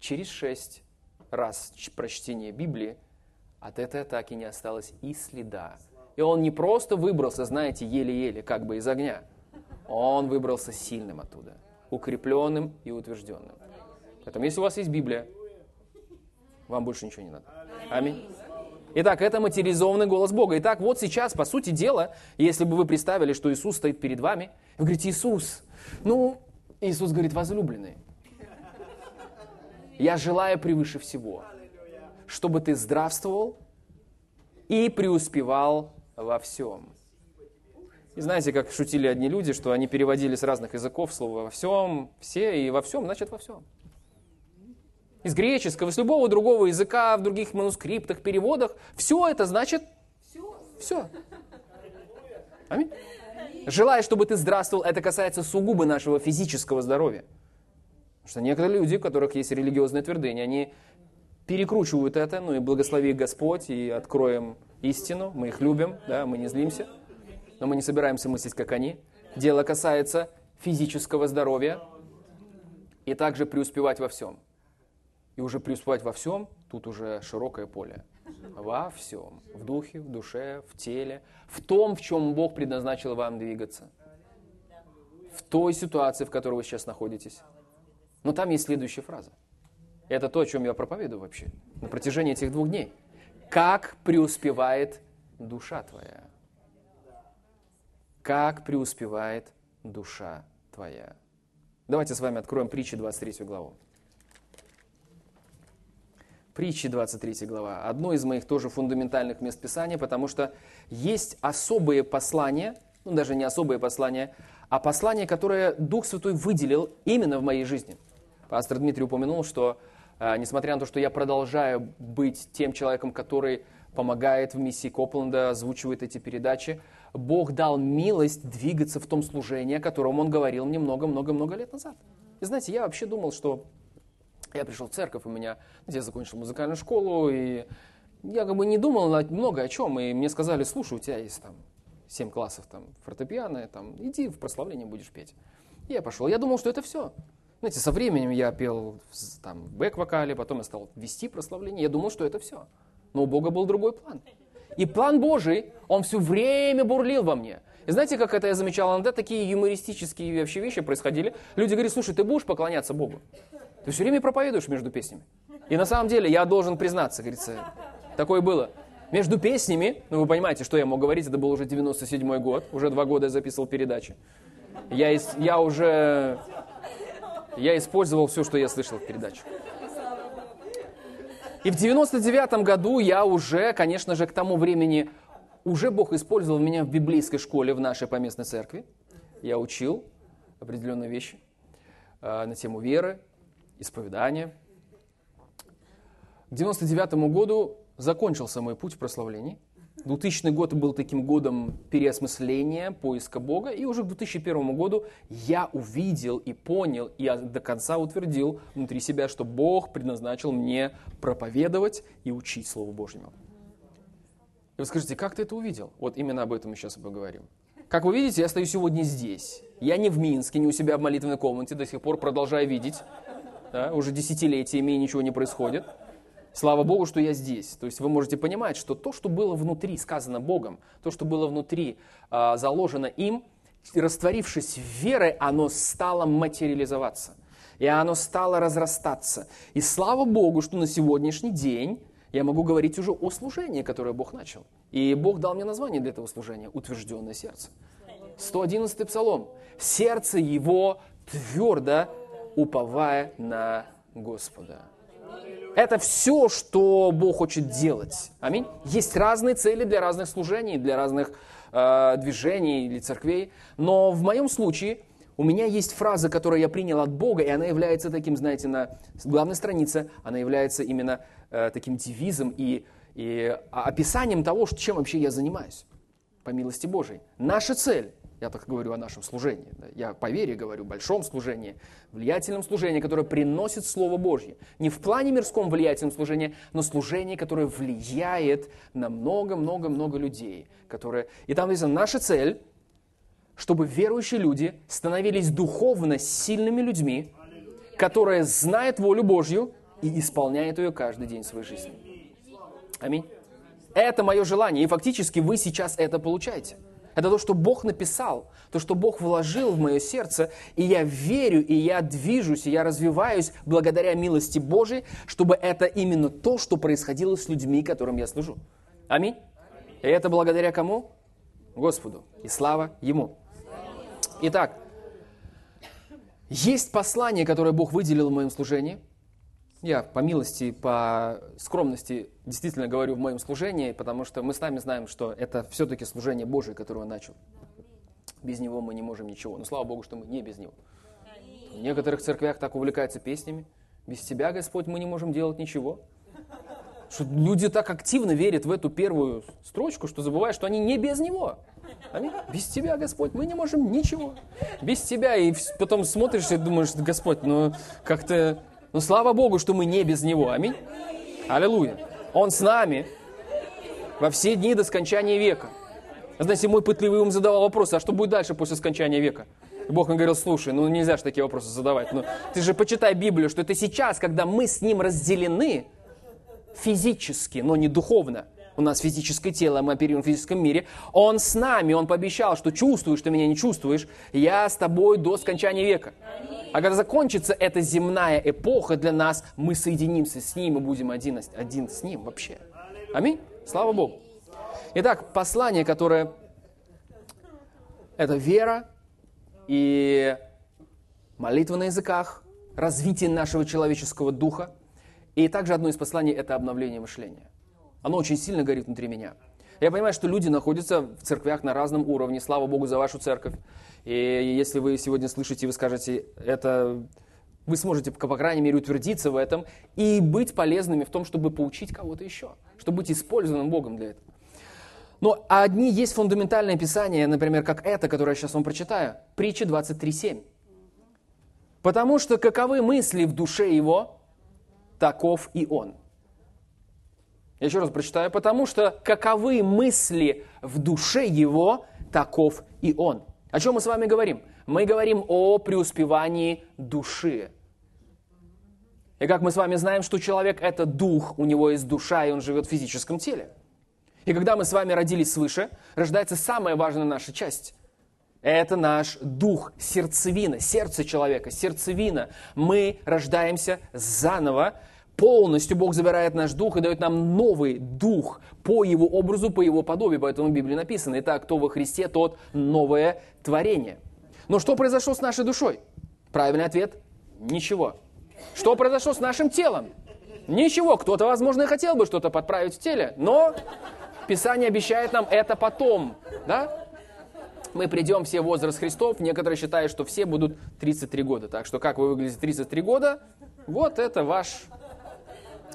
через шесть раз прочтения Библии от этой атаки не осталось и следа. И он не просто выбрался, знаете, еле-еле, как бы из огня. Он выбрался сильным оттуда, укрепленным и утвержденным. Поэтому, если у вас есть Библия, вам больше ничего не надо. Аминь. Итак, это материализованный голос Бога. Итак, вот сейчас, по сути дела, если бы вы представили, что Иисус стоит перед вами, вы говорите, Иисус, ну, Иисус говорит, возлюбленный, я желаю превыше всего, чтобы ты здравствовал и преуспевал во всем. И знаете, как шутили одни люди, что они переводили с разных языков слово «во всем», «все» и «во всем» значит «во всем». Из греческого, из любого другого языка, в других манускриптах, переводах, все это значит все. Аминь. Желаю, чтобы ты здравствовал, это касается сугубо нашего физического здоровья. Потому что некоторые люди, у которых есть религиозные твердыни, они перекручивают это, ну и благослови Господь, и откроем истину, мы их любим, да, мы не злимся, но мы не собираемся мыслить, как они. Дело касается физического здоровья и также преуспевать во всем. И уже преуспевать во всем, тут уже широкое поле. Во всем. В духе, в душе, в теле, в том, в чем Бог предназначил вам двигаться. В той ситуации, в которой вы сейчас находитесь. Но там есть следующая фраза. Это то, о чем я проповедую вообще на протяжении этих двух дней. Как преуспевает душа твоя? Как преуспевает душа твоя? Давайте с вами откроем притчи 23 главу. Притчи 23 глава. Одно из моих тоже фундаментальных мест Писания, потому что есть особые послания, ну даже не особые послания, а послания, которые Дух Святой выделил именно в моей жизни – Пастор Дмитрий упомянул, что э, несмотря на то, что я продолжаю быть тем человеком, который помогает в миссии Копленда, озвучивает эти передачи, Бог дал милость двигаться в том служении, о котором Он говорил мне много-много-много лет назад. И знаете, я вообще думал, что я пришел в церковь, у меня, я закончил музыкальную школу, и я как бы не думал много о чем, и мне сказали, слушай, у тебя есть там 7 классов там фортепиано, там, иди в прославление будешь петь. И я пошел. Я думал, что это все. Знаете, со временем я пел там бэк-вокале, потом я стал вести прославление. Я думал, что это все. Но у Бога был другой план. И план Божий, он все время бурлил во мне. И знаете, как это я замечал? Иногда такие юмористические вообще вещи происходили. Люди говорят, слушай, ты будешь поклоняться Богу? Ты все время проповедуешь между песнями. И на самом деле я должен признаться, говорится, такое было. Между песнями, ну вы понимаете, что я мог говорить, это был уже 97 год, уже два года я записывал передачи. Я, я уже, я использовал все, что я слышал в передаче. И в 99 году я уже, конечно же, к тому времени, уже Бог использовал меня в библейской школе в нашей поместной церкви. Я учил определенные вещи э, на тему веры, исповедания. К 99 году закончился мой путь в. 2000 год был таким годом переосмысления, поиска Бога, и уже к 2001 году я увидел и понял, и до конца утвердил внутри себя, что Бог предназначил мне проповедовать и учить Слову Божьему. И вы скажете, как ты это увидел? Вот именно об этом мы сейчас и поговорим. Как вы видите, я стою сегодня здесь. Я не в Минске, не у себя в молитвенной комнате, до сих пор продолжаю видеть. Да, уже десятилетиями ничего не происходит. Слава Богу, что я здесь. То есть вы можете понимать, что то, что было внутри, сказано Богом, то, что было внутри, а, заложено им, растворившись верой, оно стало материализоваться. И оно стало разрастаться. И слава Богу, что на сегодняшний день я могу говорить уже о служении, которое Бог начал. И Бог дал мне название для этого служения – «Утвержденное сердце». 111 псалом. «Сердце его твердо уповая на Господа». Это все, что Бог хочет делать. Аминь. Есть разные цели для разных служений, для разных э, движений или церквей. Но в моем случае у меня есть фраза, которую я принял от Бога, и она является таким, знаете, на главной странице, она является именно э, таким девизом и, и описанием того, чем вообще я занимаюсь, по милости Божией. Наша цель я так говорю о нашем служении. Да? Я по вере говорю, большом служении, влиятельном служении, которое приносит Слово Божье. Не в плане мирском влиятельном служении, но служение, которое влияет на много-много-много людей. Которые... И там написано, наша цель, чтобы верующие люди становились духовно сильными людьми, которые знают волю Божью и исполняют ее каждый день своей жизни. Аминь. Это мое желание, и фактически вы сейчас это получаете. Это то, что Бог написал, то, что Бог вложил в мое сердце, и я верю, и я движусь, и я развиваюсь благодаря милости Божией, чтобы это именно то, что происходило с людьми, которым я служу. Аминь. И это благодаря кому? Господу. И слава Ему. Итак, есть послание, которое Бог выделил в моем служении – я по милости, по скромности действительно говорю в моем служении, потому что мы сами знаем, что это все-таки служение Божие, которое начал. Без него мы не можем ничего. Но слава Богу, что мы не без него. В некоторых церквях так увлекаются песнями. Без Тебя, Господь, мы не можем делать ничего. Что люди так активно верят в эту первую строчку, что забывают, что они не без Него. Аминь. Без Тебя, Господь, мы не можем ничего. Без Тебя. И потом смотришь и думаешь, Господь, ну как-то но слава Богу, что мы не без Него. Аминь. Аллилуйя. Он с нами во все дни до скончания века. Знаете, мой пытливый ум задавал вопрос, а что будет дальше после скончания века? И Бог мне говорил, слушай, ну нельзя же такие вопросы задавать. Ну, ты же почитай Библию, что это сейчас, когда мы с Ним разделены физически, но не духовно – у нас физическое тело, мы оперируем в физическом мире. Он с нами, Он пообещал, что чувствуешь, ты меня не чувствуешь, я с тобой до скончания века. А когда закончится эта земная эпоха для нас, мы соединимся с Ним и будем один, один с Ним вообще. Аминь? Слава Богу. Итак, послание, которое это вера и молитва на языках, развитие нашего человеческого духа. И также одно из посланий – это обновление мышления. Оно очень сильно горит внутри меня. Я понимаю, что люди находятся в церквях на разном уровне. Слава Богу за вашу церковь. И если вы сегодня слышите, вы скажете, это вы сможете, по крайней мере, утвердиться в этом и быть полезными в том, чтобы поучить кого-то еще, чтобы быть использованным Богом для этого. Но одни есть фундаментальные писания, например, как это, которое я сейчас вам прочитаю. Притча 23.7. «Потому что каковы мысли в душе его, таков и он». Я еще раз прочитаю. Потому что каковы мысли в душе его, таков и он. О чем мы с вами говорим? Мы говорим о преуспевании души. И как мы с вами знаем, что человек – это дух, у него есть душа, и он живет в физическом теле. И когда мы с вами родились свыше, рождается самая важная наша часть. Это наш дух, сердцевина, сердце человека, сердцевина. Мы рождаемся заново, полностью Бог забирает наш дух и дает нам новый дух по Его образу, по Его подобию. Поэтому в Библии написано, итак, кто во Христе, тот новое творение. Но что произошло с нашей душой? Правильный ответ – ничего. Что произошло с нашим телом? Ничего. Кто-то, возможно, и хотел бы что-то подправить в теле, но Писание обещает нам это потом. Да? Мы придем все в возраст Христов. Некоторые считают, что все будут 33 года. Так что как вы выглядите 33 года, вот это ваш...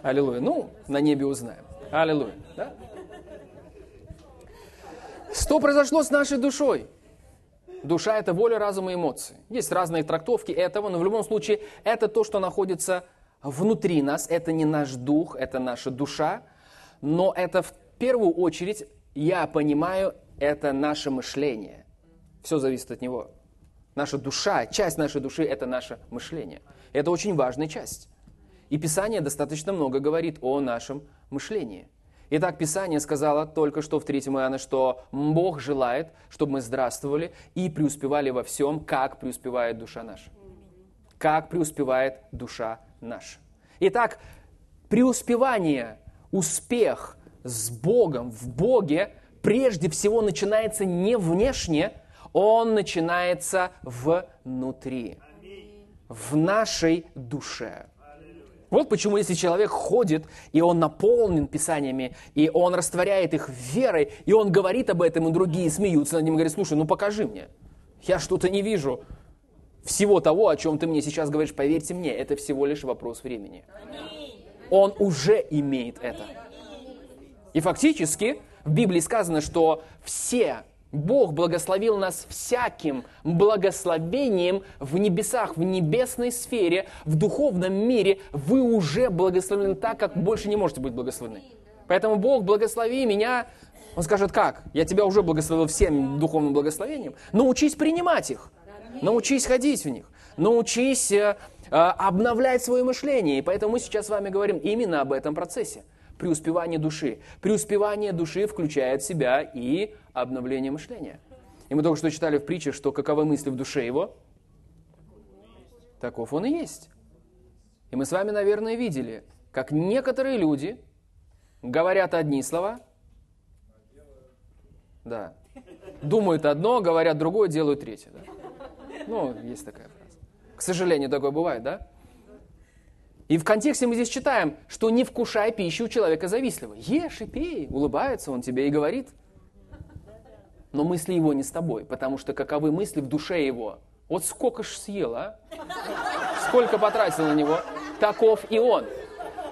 Аллилуйя. Ну, на небе узнаем. Аллилуйя. Да? Что произошло с нашей душой? Душа – это воля, разум и эмоции. Есть разные трактовки этого, но в любом случае это то, что находится внутри нас. Это не наш дух, это наша душа, но это в первую очередь, я понимаю, это наше мышление. Все зависит от него. Наша душа, часть нашей души – это наше мышление. Это очень важная часть. И Писание достаточно много говорит о нашем мышлении – Итак, Писание сказало только что в 3 Иоанна, что Бог желает, чтобы мы здравствовали и преуспевали во всем, как преуспевает душа наша. Как преуспевает душа наша. Итак, преуспевание, успех с Богом, в Боге, прежде всего начинается не внешне, он начинается внутри, в нашей душе. Вот почему, если человек ходит, и он наполнен Писаниями, и он растворяет их верой, и он говорит об этом, и другие смеются над ним и говорят, слушай, ну покажи мне, я что-то не вижу всего того, о чем ты мне сейчас говоришь, поверьте мне, это всего лишь вопрос времени. Он уже имеет это. И фактически в Библии сказано, что все Бог благословил нас всяким благословением в небесах, в небесной сфере, в духовном мире. Вы уже благословлены так, как больше не можете быть благословены. Поэтому Бог, благослови меня. Он скажет, как? Я тебя уже благословил всем духовным благословением. Научись принимать их. Научись ходить в них. Научись э, э, обновлять свое мышление. И поэтому мы сейчас с вами говорим именно об этом процессе преуспевание души. Преуспевание души включает в себя и обновление мышления. И мы только что читали в притче, что каковы мысли в душе его, таков он и есть. И мы с вами, наверное, видели, как некоторые люди говорят одни слова, да, думают одно, говорят другое, делают третье. Да? Ну, есть такая фраза. К сожалению, такое бывает, да? И в контексте мы здесь читаем, что не вкушай пищу у человека завистливо. Ешь и пей, улыбается он тебе и говорит. Но мысли его не с тобой, потому что каковы мысли в душе его. Вот сколько ж съел, а? Сколько потратил на него, таков и он.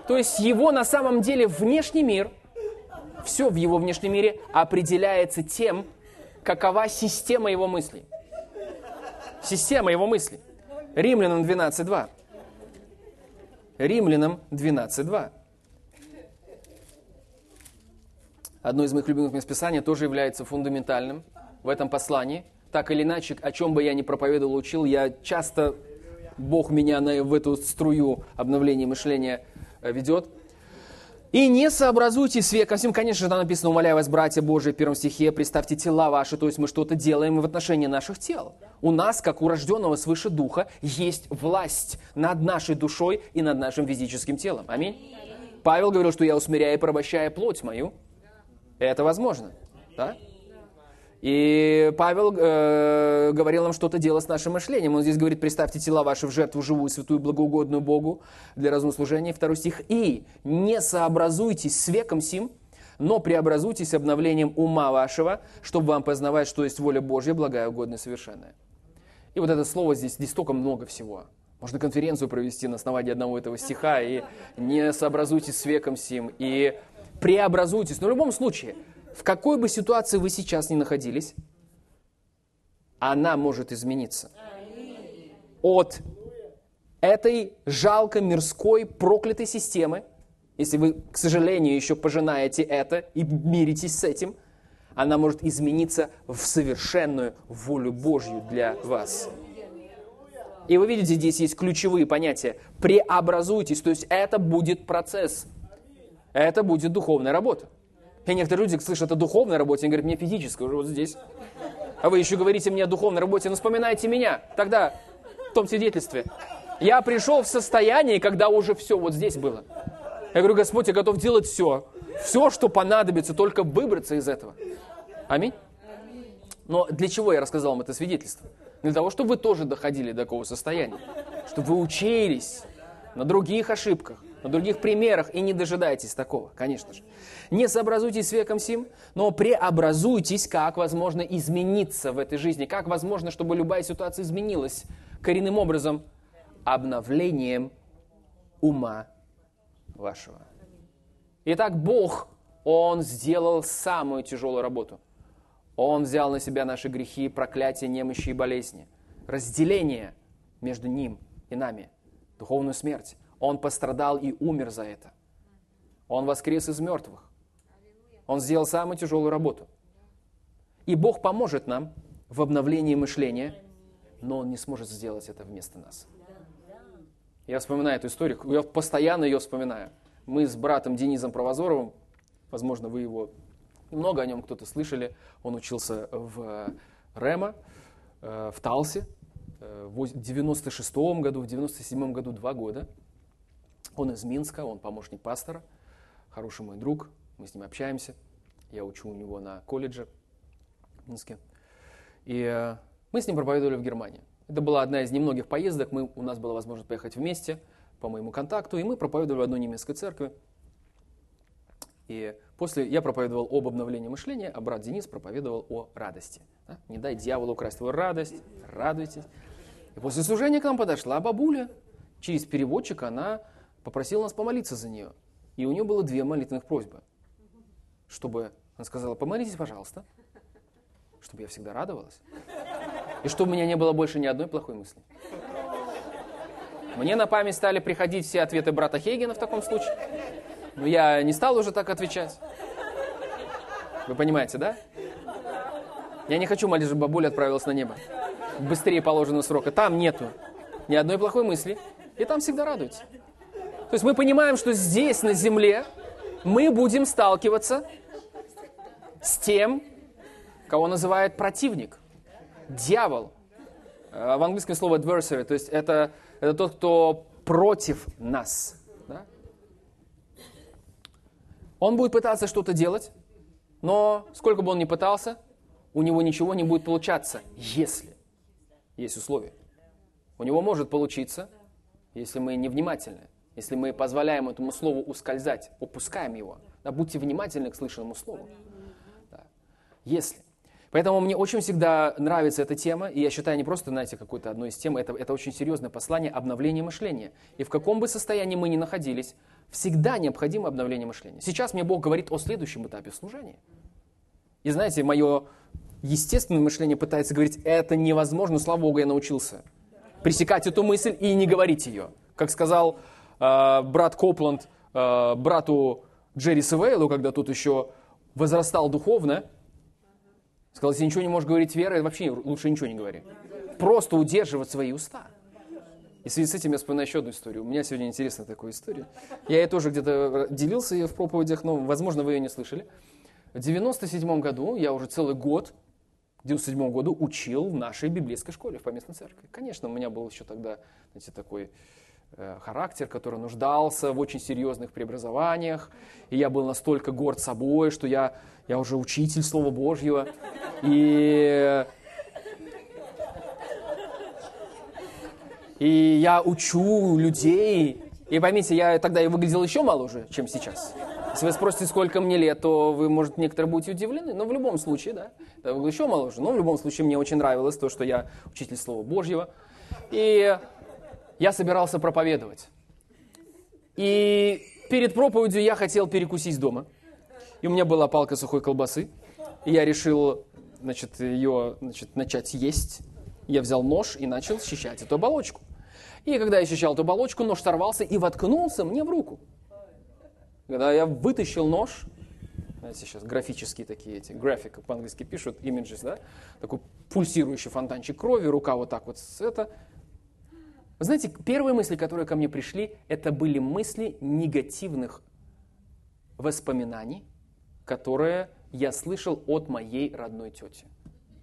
То есть его на самом деле внешний мир, все в его внешнем мире определяется тем, какова система его мыслей. Система его мыслей. Римлянам 12.2. Римлянам 12.2. Одно из моих любимых мест Писания тоже является фундаментальным в этом послании. Так или иначе, о чем бы я ни проповедовал, учил, я часто, Бог меня на, в эту струю обновления мышления э, ведет. И не сообразуйтесь с веком всем. Конечно же, там написано, умоляю вас, братья Божии, в первом стихе, представьте тела ваши, то есть мы что-то делаем в отношении наших тел. У нас, как у рожденного свыше духа, есть власть над нашей душой и над нашим физическим телом. Аминь. Павел говорил, что я усмиряю и порабощаю плоть мою. Это возможно. Да? И Павел э, говорил нам что-то делать с нашим мышлением. Он здесь говорит, представьте тела ваши в жертву живую, святую, благоугодную Богу для разумного служения. Второй стих. И не сообразуйтесь с веком сим, но преобразуйтесь обновлением ума вашего, чтобы вам познавать, что есть воля Божья, благая, угодная, совершенная. И вот это слово здесь, здесь столько много всего. Можно конференцию провести на основании одного этого стиха, и не сообразуйтесь с веком сим, и преобразуйтесь. Но в любом случае, в какой бы ситуации вы сейчас ни находились, она может измениться. От этой жалко мирской проклятой системы, если вы, к сожалению, еще пожинаете это и миритесь с этим, она может измениться в совершенную волю Божью для вас. И вы видите, здесь есть ключевые понятия. Преобразуйтесь, то есть это будет процесс. Это будет духовная работа. И некоторые люди слышат о духовной работе, они говорят, мне физическая уже вот здесь. А вы еще говорите мне о духовной работе, ну вспоминайте меня. Тогда в том свидетельстве. Я пришел в состояние, когда уже все вот здесь было. Я говорю, Господь, я готов делать все. Все, что понадобится, только выбраться из этого. Аминь. Но для чего я рассказал вам это свидетельство? Для того, чтобы вы тоже доходили до такого состояния. Чтобы вы учились на других ошибках, на других примерах и не дожидайтесь такого, конечно же. Не сообразуйтесь с веком сим, но преобразуйтесь, как возможно измениться в этой жизни, как возможно, чтобы любая ситуация изменилась коренным образом, обновлением ума вашего. Итак, Бог, Он сделал самую тяжелую работу. Он взял на себя наши грехи, проклятия, немощи и болезни. Разделение между Ним и нами. Духовную смерть. Он пострадал и умер за это. Он воскрес из мертвых. Он сделал самую тяжелую работу. И Бог поможет нам в обновлении мышления, но Он не сможет сделать это вместо нас. Я вспоминаю эту историю, я постоянно ее вспоминаю. Мы с братом Денизом Провозоровым, возможно, вы его много о нем кто-то слышали, он учился в Рема, э, в Талсе, э, в 96 году, в 97 году два года. Он из Минска, он помощник пастора, хороший мой друг, мы с ним общаемся. Я учу у него на колледже в Минске. И э, мы с ним проповедовали в Германии. Это была одна из немногих поездок. Мы, у нас была возможность поехать вместе по моему контакту, и мы проповедовали в одной немецкой церкви. И после я проповедовал об обновлении мышления, а брат Денис проповедовал о радости. Да? Не дай дьяволу украсть твою радость, радуйтесь. И после служения к нам подошла бабуля. Через переводчика она попросила нас помолиться за нее. И у нее было две молитвенных просьбы. Чтобы, она сказала, помолитесь, пожалуйста, чтобы я всегда радовалась. И чтобы у меня не было больше ни одной плохой мысли. Мне на память стали приходить все ответы брата Хейгена в таком случае. Но я не стал уже так отвечать. Вы понимаете, да? Я не хочу молить, чтобы бабуля отправилась на небо. Быстрее положенного срока. Там нету ни одной плохой мысли. И там всегда радуются. То есть мы понимаем, что здесь, на земле, мы будем сталкиваться с тем, кого называют противник, дьявол. Э, в английском слово adversary, то есть это, это тот, кто против нас. Да? Он будет пытаться что-то делать, но сколько бы он ни пытался, у него ничего не будет получаться, если есть условия. У него может получиться, если мы невнимательны, если мы позволяем этому слову ускользать, упускаем его. Да, будьте внимательны к слышанному слову. Да. Если. Поэтому мне очень всегда нравится эта тема, и я считаю не просто, знаете, какой-то одной из тем, это, это очень серьезное послание обновления мышления. И в каком бы состоянии мы ни находились, всегда необходимо обновление мышления. Сейчас мне Бог говорит о следующем этапе служения. И знаете, мое естественное мышление пытается говорить, это невозможно, слава Богу, я научился. Пресекать эту мысль и не говорить ее. Как сказал брат Копланд э, брату Джерри Севейлу, когда тот еще возрастал духовно, сказал, если ничего не можешь говорить верой, вообще лучше ничего не говори. Просто удерживать свои уста. И в связи с этим я вспоминаю еще одну историю. У меня сегодня интересная такая история. Я ее тоже где-то делился ее в проповедях, но, возможно, вы ее не слышали. В 97 году, я уже целый год, в 97 году учил в нашей библейской школе, в поместной церкви. Конечно, у меня был еще тогда, знаете, такой э, характер, который нуждался в очень серьезных преобразованиях. И я был настолько горд собой, что я, я уже учитель Слова Божьего. И И я учу людей. И поймите, я тогда и выглядел еще моложе, чем сейчас. Если вы спросите, сколько мне лет, то вы, может, некоторые будете удивлены. Но в любом случае, да, я выглядел еще моложе. Но в любом случае мне очень нравилось то, что я учитель Слова Божьего. И я собирался проповедовать. И перед проповедью я хотел перекусить дома. И у меня была палка сухой колбасы. И я решил, значит, ее значит, начать есть. Я взял нож и начал счищать эту оболочку. И когда я счищал эту оболочку, нож сорвался и воткнулся мне в руку. Когда я вытащил нож, знаете, сейчас графические такие эти, график по-английски пишут, images, да, такой пульсирующий фонтанчик крови, рука вот так вот это. Вы знаете, первые мысли, которые ко мне пришли, это были мысли негативных воспоминаний которое я слышал от моей родной тети.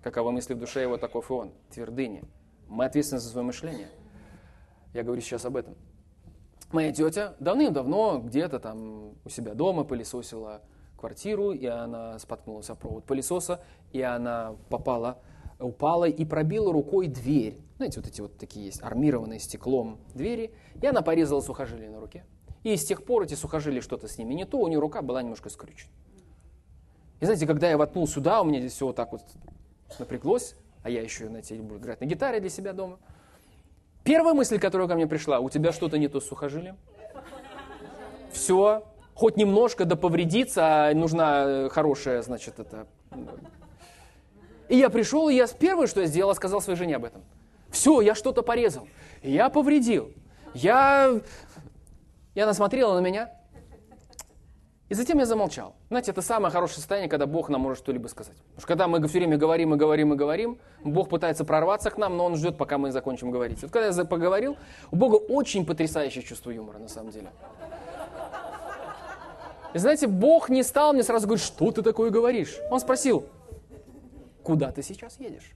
Каковы мысли в душе его, таков и он. Твердыни. Мы ответственны за свое мышление. Я говорю сейчас об этом. Моя тетя давным-давно где-то там у себя дома пылесосила квартиру, и она споткнулась о провод пылесоса, и она попала, упала и пробила рукой дверь. Знаете, вот эти вот такие есть, армированные стеклом двери, и она порезала сухожилие на руке. И с тех пор эти сухожилия что-то с ними не то, у нее рука была немножко скрючена. И знаете, когда я воткнул сюда, у меня здесь все вот так вот напряглось, а я еще, знаете, люблю играть на гитаре для себя дома. Первая мысль, которая ко мне пришла, у тебя что-то не то с сухожилием. Все, хоть немножко да повредиться, а нужна э, хорошая, значит, это... И я пришел, и я первое, что я сделал, сказал своей жене об этом. Все, я что-то порезал, я повредил, я... И она смотрела на меня, и затем я замолчал. Знаете, это самое хорошее состояние, когда Бог нам может что-либо сказать. Потому что когда мы все время говорим и говорим и говорим, Бог пытается прорваться к нам, но Он ждет, пока мы закончим говорить. Вот когда я поговорил, у Бога очень потрясающее чувство юмора, на самом деле. И знаете, Бог не стал мне сразу говорить, что ты такое говоришь. Он спросил, куда ты сейчас едешь?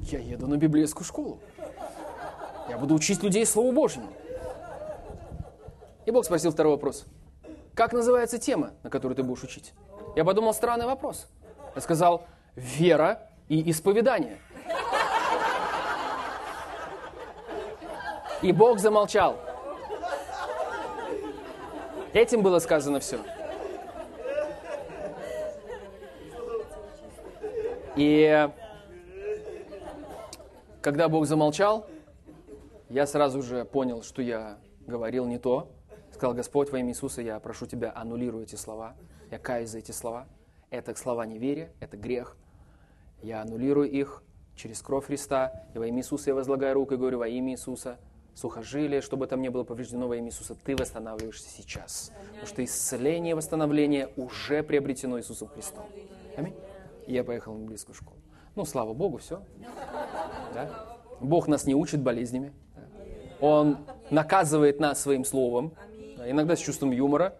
Я еду на библейскую школу. Я буду учить людей Слову Божьему. И Бог спросил второй вопрос. Как называется тема, на которую ты будешь учить? Я подумал, странный вопрос. Я сказал, вера и исповедание. И Бог замолчал. Этим было сказано все. И когда Бог замолчал, я сразу же понял, что я говорил не то. Сказал, Господь, во имя Иисуса, я прошу Тебя, аннулируй эти слова. Я каюсь за эти слова. Это слова неверия, это грех. Я аннулирую их через кровь Христа. И во имя Иисуса я возлагаю руку и говорю, во имя Иисуса, сухожилие, чтобы там не было повреждено во имя Иисуса, ты восстанавливаешься сейчас. Потому что исцеление и восстановление уже приобретено Иисусом Христом. Аминь. Я поехал в библейскую школу. Ну, слава Богу, все. Да? Бог нас не учит болезнями. Он наказывает нас своим словом. Иногда с чувством юмора,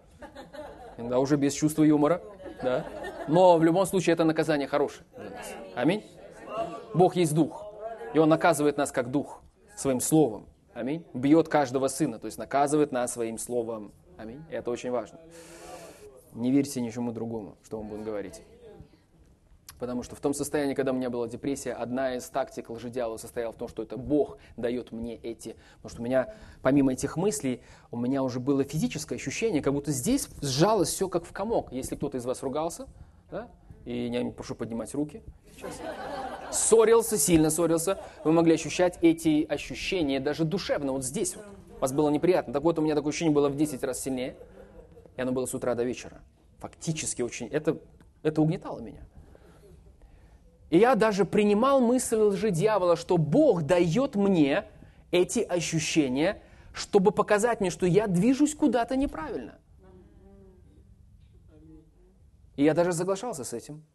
иногда уже без чувства юмора. Да? Но в любом случае это наказание хорошее для нас. Аминь. Бог есть дух. И Он наказывает нас как дух своим словом. Аминь. Бьет каждого сына, то есть наказывает нас своим словом. Аминь. Это очень важно. Не верьте ничему другому, что он будет говорить. Потому что в том состоянии, когда у меня была депрессия, одна из тактик лжедьявола состояла в том, что это Бог дает мне эти... Потому что у меня, помимо этих мыслей, у меня уже было физическое ощущение, как будто здесь сжалось все как в комок. Если кто-то из вас ругался, да, и я прошу поднимать руки сейчас, ссорился, сильно ссорился, вы могли ощущать эти ощущения даже душевно, вот здесь вот. Вас было неприятно. Так вот, у меня такое ощущение было в 10 раз сильнее, и оно было с утра до вечера. Фактически очень... Это, это угнетало меня. И я даже принимал мысль лжи дьявола, что Бог дает мне эти ощущения, чтобы показать мне, что я движусь куда-то неправильно. И я даже соглашался с этим.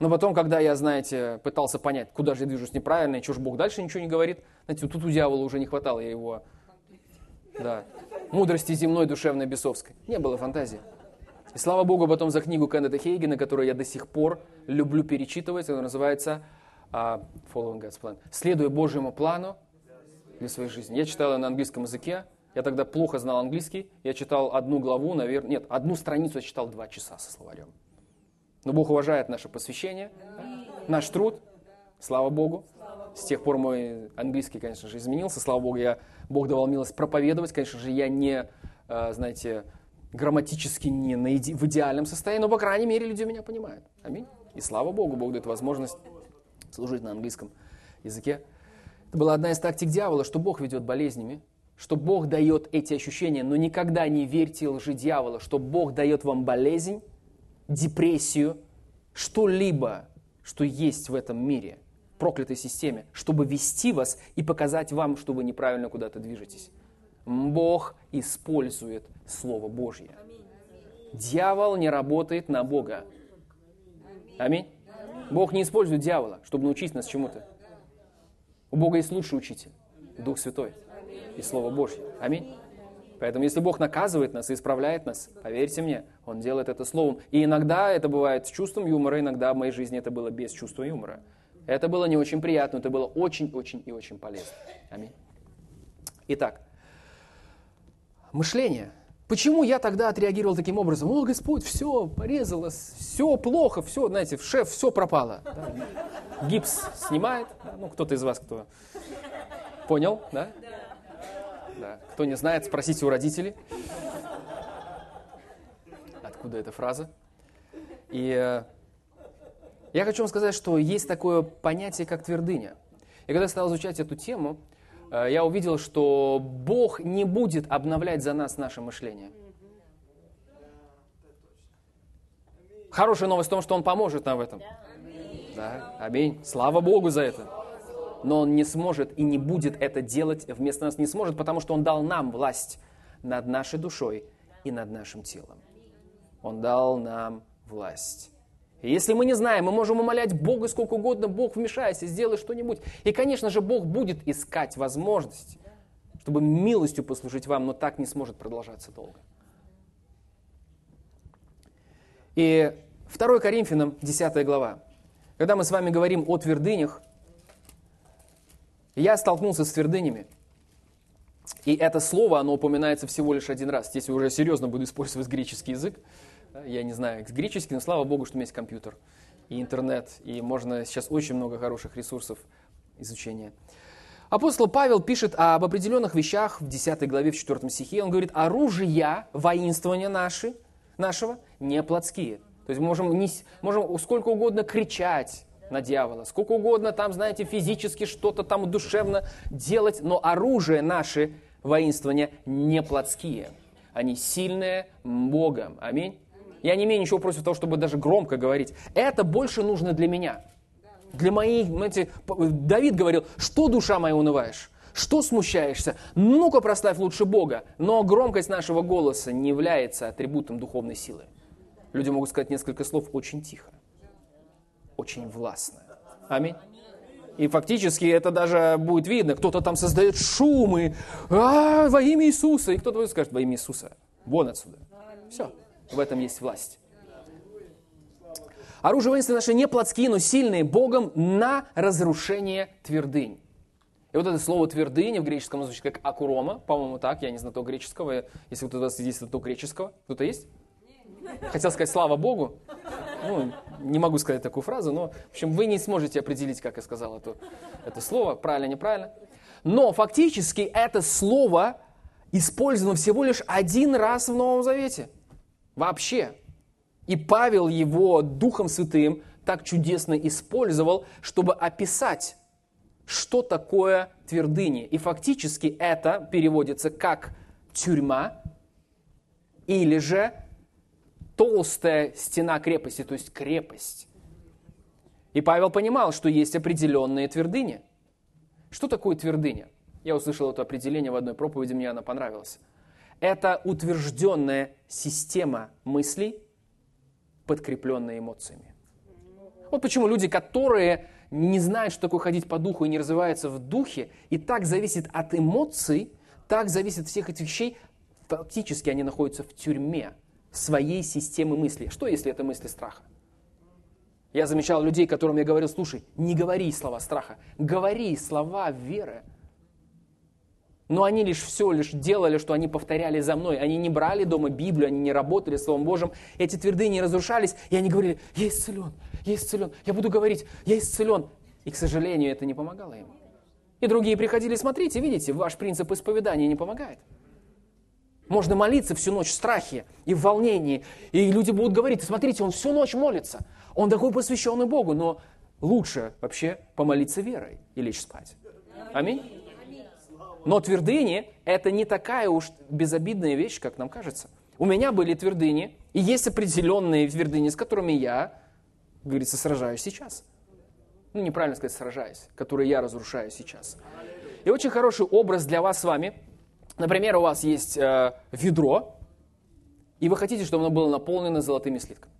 Но потом, когда я, знаете, пытался понять, куда же я движусь неправильно, и что же Бог дальше ничего не говорит, знаете, тут у дьявола уже не хватало я его, да, мудрости земной, душевной, бесовской. Не было фантазии. И слава Богу потом за книгу Кеннета Хейгена, которую я до сих пор люблю перечитывать. Она называется uh, Following God's Plan. «Следуя Божьему плану для своей жизни». Я читал ее на английском языке. Я тогда плохо знал английский. Я читал одну главу, наверное... Нет, одну страницу я читал два часа со словарем. Но Бог уважает наше посвящение, наш труд. Слава Богу. С тех пор мой английский, конечно же, изменился. Слава Богу, я, Бог давал милость проповедовать. Конечно же, я не, знаете, грамматически не на иде, в идеальном состоянии, но, по крайней мере, люди меня понимают. Аминь. И слава Богу, Бог дает возможность служить на английском языке. Это была одна из тактик дьявола, что Бог ведет болезнями, что Бог дает эти ощущения, но никогда не верьте лжи дьявола, что Бог дает вам болезнь, депрессию, что-либо, что есть в этом мире, проклятой системе, чтобы вести вас и показать вам, что вы неправильно куда-то движетесь. Бог использует Слово Божье. Дьявол не работает на Бога. Аминь. Бог не использует дьявола, чтобы научить нас чему-то. У Бога есть лучший учитель, Дух Святой и Слово Божье. Аминь. Поэтому если Бог наказывает нас и исправляет нас, поверьте мне, Он делает это словом. И иногда это бывает с чувством юмора, иногда в моей жизни это было без чувства юмора. Это было не очень приятно, это было очень-очень и очень полезно. Аминь. Итак, мышление. Почему я тогда отреагировал таким образом? О, Господь, все порезалось, все плохо, все, знаете, шеф, все пропало. Да? Гипс снимает. Ну, кто-то из вас, кто понял, да? Да. Кто не знает, спросите у родителей. Откуда эта фраза? И э, я хочу вам сказать, что есть такое понятие, как твердыня. И когда я стал изучать эту тему, я увидел, что Бог не будет обновлять за нас наше мышление. Хорошая новость в том, что Он поможет нам в этом. Да, аминь. Слава Богу за это но он не сможет и не будет это делать вместо нас, не сможет, потому что он дал нам власть над нашей душой и над нашим телом. Он дал нам власть. Если мы не знаем, мы можем умолять Бога сколько угодно, Бог вмешайся, сделай что-нибудь. И, конечно же, Бог будет искать возможность, чтобы милостью послужить вам, но так не сможет продолжаться долго. И 2 Коринфянам, 10 глава. Когда мы с вами говорим о твердынях, я столкнулся с твердынями. И это слово, оно упоминается всего лишь один раз. Здесь уже серьезно буду использовать греческий язык. Я не знаю греческий, но слава богу, что у меня есть компьютер и интернет. И можно сейчас очень много хороших ресурсов изучения. Апостол Павел пишет об определенных вещах в 10 главе, в 4 стихе. Он говорит, оружия воинствования наши, нашего не плотские. То есть можем, не, можем сколько угодно кричать, на дьявола. Сколько угодно там, знаете, физически что-то там душевно делать, но оружие наши воинствования не плотские. Они сильные Богом. Аминь. Я не имею ничего против того, чтобы даже громко говорить. Это больше нужно для меня. Для моих, знаете, Давид говорил, что душа моя унываешь? Что смущаешься? Ну-ка прославь лучше Бога. Но громкость нашего голоса не является атрибутом духовной силы. Люди могут сказать несколько слов очень тихо очень властная. Аминь. И фактически это даже будет видно. Кто-то там создает шумы а, во имя Иисуса. И кто-то скажет во имя Иисуса. Вон отсюда. Все. В этом есть власть. Оружие воинства наши не плотские, но сильные Богом на разрушение твердынь. И вот это слово твердыня в греческом звучит как акурома, по-моему, так, я не знаю то греческого, если кто-то здесь знаток греческого. Кто-то есть? Хотел сказать слава Богу. Ну, не могу сказать такую фразу, но, в общем, вы не сможете определить, как я сказал это, это слово, правильно, неправильно. Но фактически это слово использовано всего лишь один раз в Новом Завете. Вообще. И Павел его Духом Святым так чудесно использовал, чтобы описать, что такое твердыни. И фактически это переводится как тюрьма или же толстая стена крепости, то есть крепость. И Павел понимал, что есть определенные твердыни. Что такое твердыня? Я услышал это определение в одной проповеди, мне она понравилась. Это утвержденная система мыслей, подкрепленная эмоциями. Вот почему люди, которые не знают, что такое ходить по духу и не развиваются в духе, и так зависит от эмоций, так зависит от всех этих вещей, фактически они находятся в тюрьме, своей системы мысли. Что, если это мысли страха? Я замечал людей, которым я говорил, слушай, не говори слова страха, говори слова веры. Но они лишь все лишь делали, что они повторяли за мной. Они не брали дома Библию, они не работали Словом Божьим. Эти твердыни разрушались, и они говорили, я исцелен, я исцелен, я буду говорить, я исцелен. И, к сожалению, это не помогало им. И другие приходили, смотрите, видите, ваш принцип исповедания не помогает. Можно молиться всю ночь в страхе и в волнении. И люди будут говорить, смотрите, он всю ночь молится. Он такой посвященный Богу, но лучше вообще помолиться верой и лечь спать. Аминь. Но твердыни – это не такая уж безобидная вещь, как нам кажется. У меня были твердыни, и есть определенные твердыни, с которыми я, говорится, сражаюсь сейчас. Ну, неправильно сказать сражаюсь, которые я разрушаю сейчас. И очень хороший образ для вас с вами – Например, у вас есть э, ведро, и вы хотите, чтобы оно было наполнено золотыми слитками.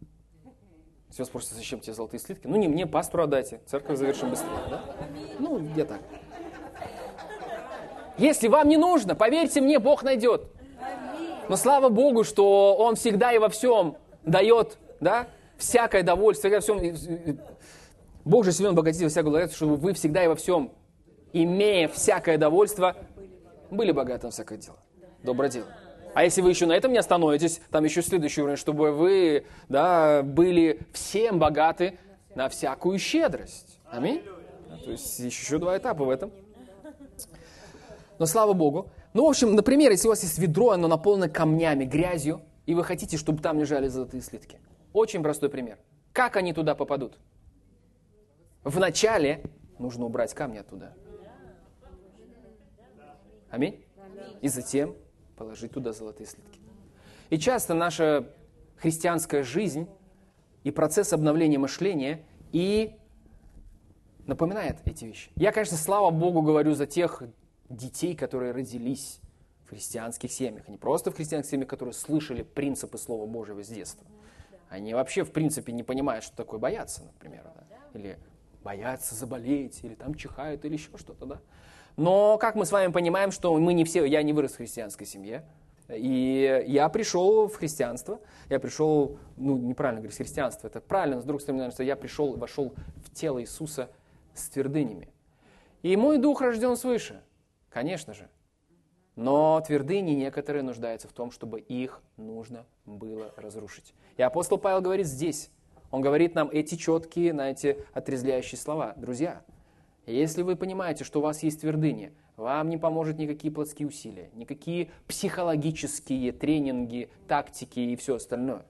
Все спросите, зачем тебе золотые слитки? Ну, не мне, пастору отдайте. Церковь завершим быстрее. Да? Ну, я так. Если вам не нужно, поверьте мне, Бог найдет. Но слава Богу, что Он всегда и во всем дает, да, всякое довольствие, во всем. Бог же силен богатит во всякое благодать, чтобы вы всегда и во всем, имея всякое довольство, были богаты на всякое дело. Доброе дело. А если вы еще на этом не остановитесь, там еще следующий уровень, чтобы вы да, были всем богаты на всякую щедрость. Аминь. То есть еще два этапа в этом. Но слава Богу. Ну, в общем, например, если у вас есть ведро, оно наполнено камнями, грязью, и вы хотите, чтобы там лежали золотые слитки. Очень простой пример. Как они туда попадут? Вначале нужно убрать камни оттуда. Аминь. И затем положить туда золотые слитки. И часто наша христианская жизнь и процесс обновления мышления и напоминает эти вещи. Я, конечно, слава Богу говорю за тех детей, которые родились в христианских семьях. Не просто в христианских семьях, которые слышали принципы Слова Божьего с детства. Они вообще, в принципе, не понимают, что такое бояться, например. Да? Или боятся заболеть, или там чихают, или еще что-то. Да? Но, как мы с вами понимаем, что мы не все, я не вырос в христианской семье, и я пришел в христианство, я пришел, ну, неправильно говорить, христианство, это правильно, с другой стороны, что я пришел, вошел в тело Иисуса с твердынями. И мой дух рожден свыше, конечно же. Но твердыни некоторые нуждаются в том, чтобы их нужно было разрушить. И апостол Павел говорит здесь, он говорит нам эти четкие, знаете, отрезляющие слова. Друзья, если вы понимаете, что у вас есть твердыни, вам не поможет никакие плотские усилия, никакие психологические тренинги, тактики и все остальное.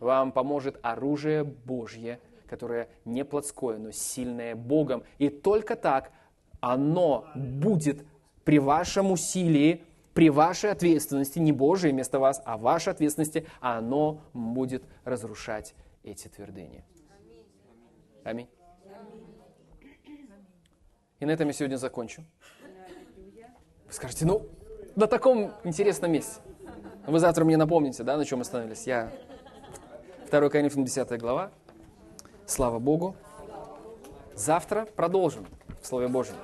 Вам поможет оружие Божье, которое не плотское, но сильное Богом. И только так оно будет при вашем усилии, при вашей ответственности, не Божьей вместо вас, а вашей ответственности, оно будет разрушать эти твердыни. Аминь. И на этом я сегодня закончу. Вы скажете, ну, на таком интересном месте. Вы завтра мне напомните, да, на чем мы остановились. Я 2 Коринфянам 10 глава. Слава Богу. Завтра продолжим в Слове Божьем.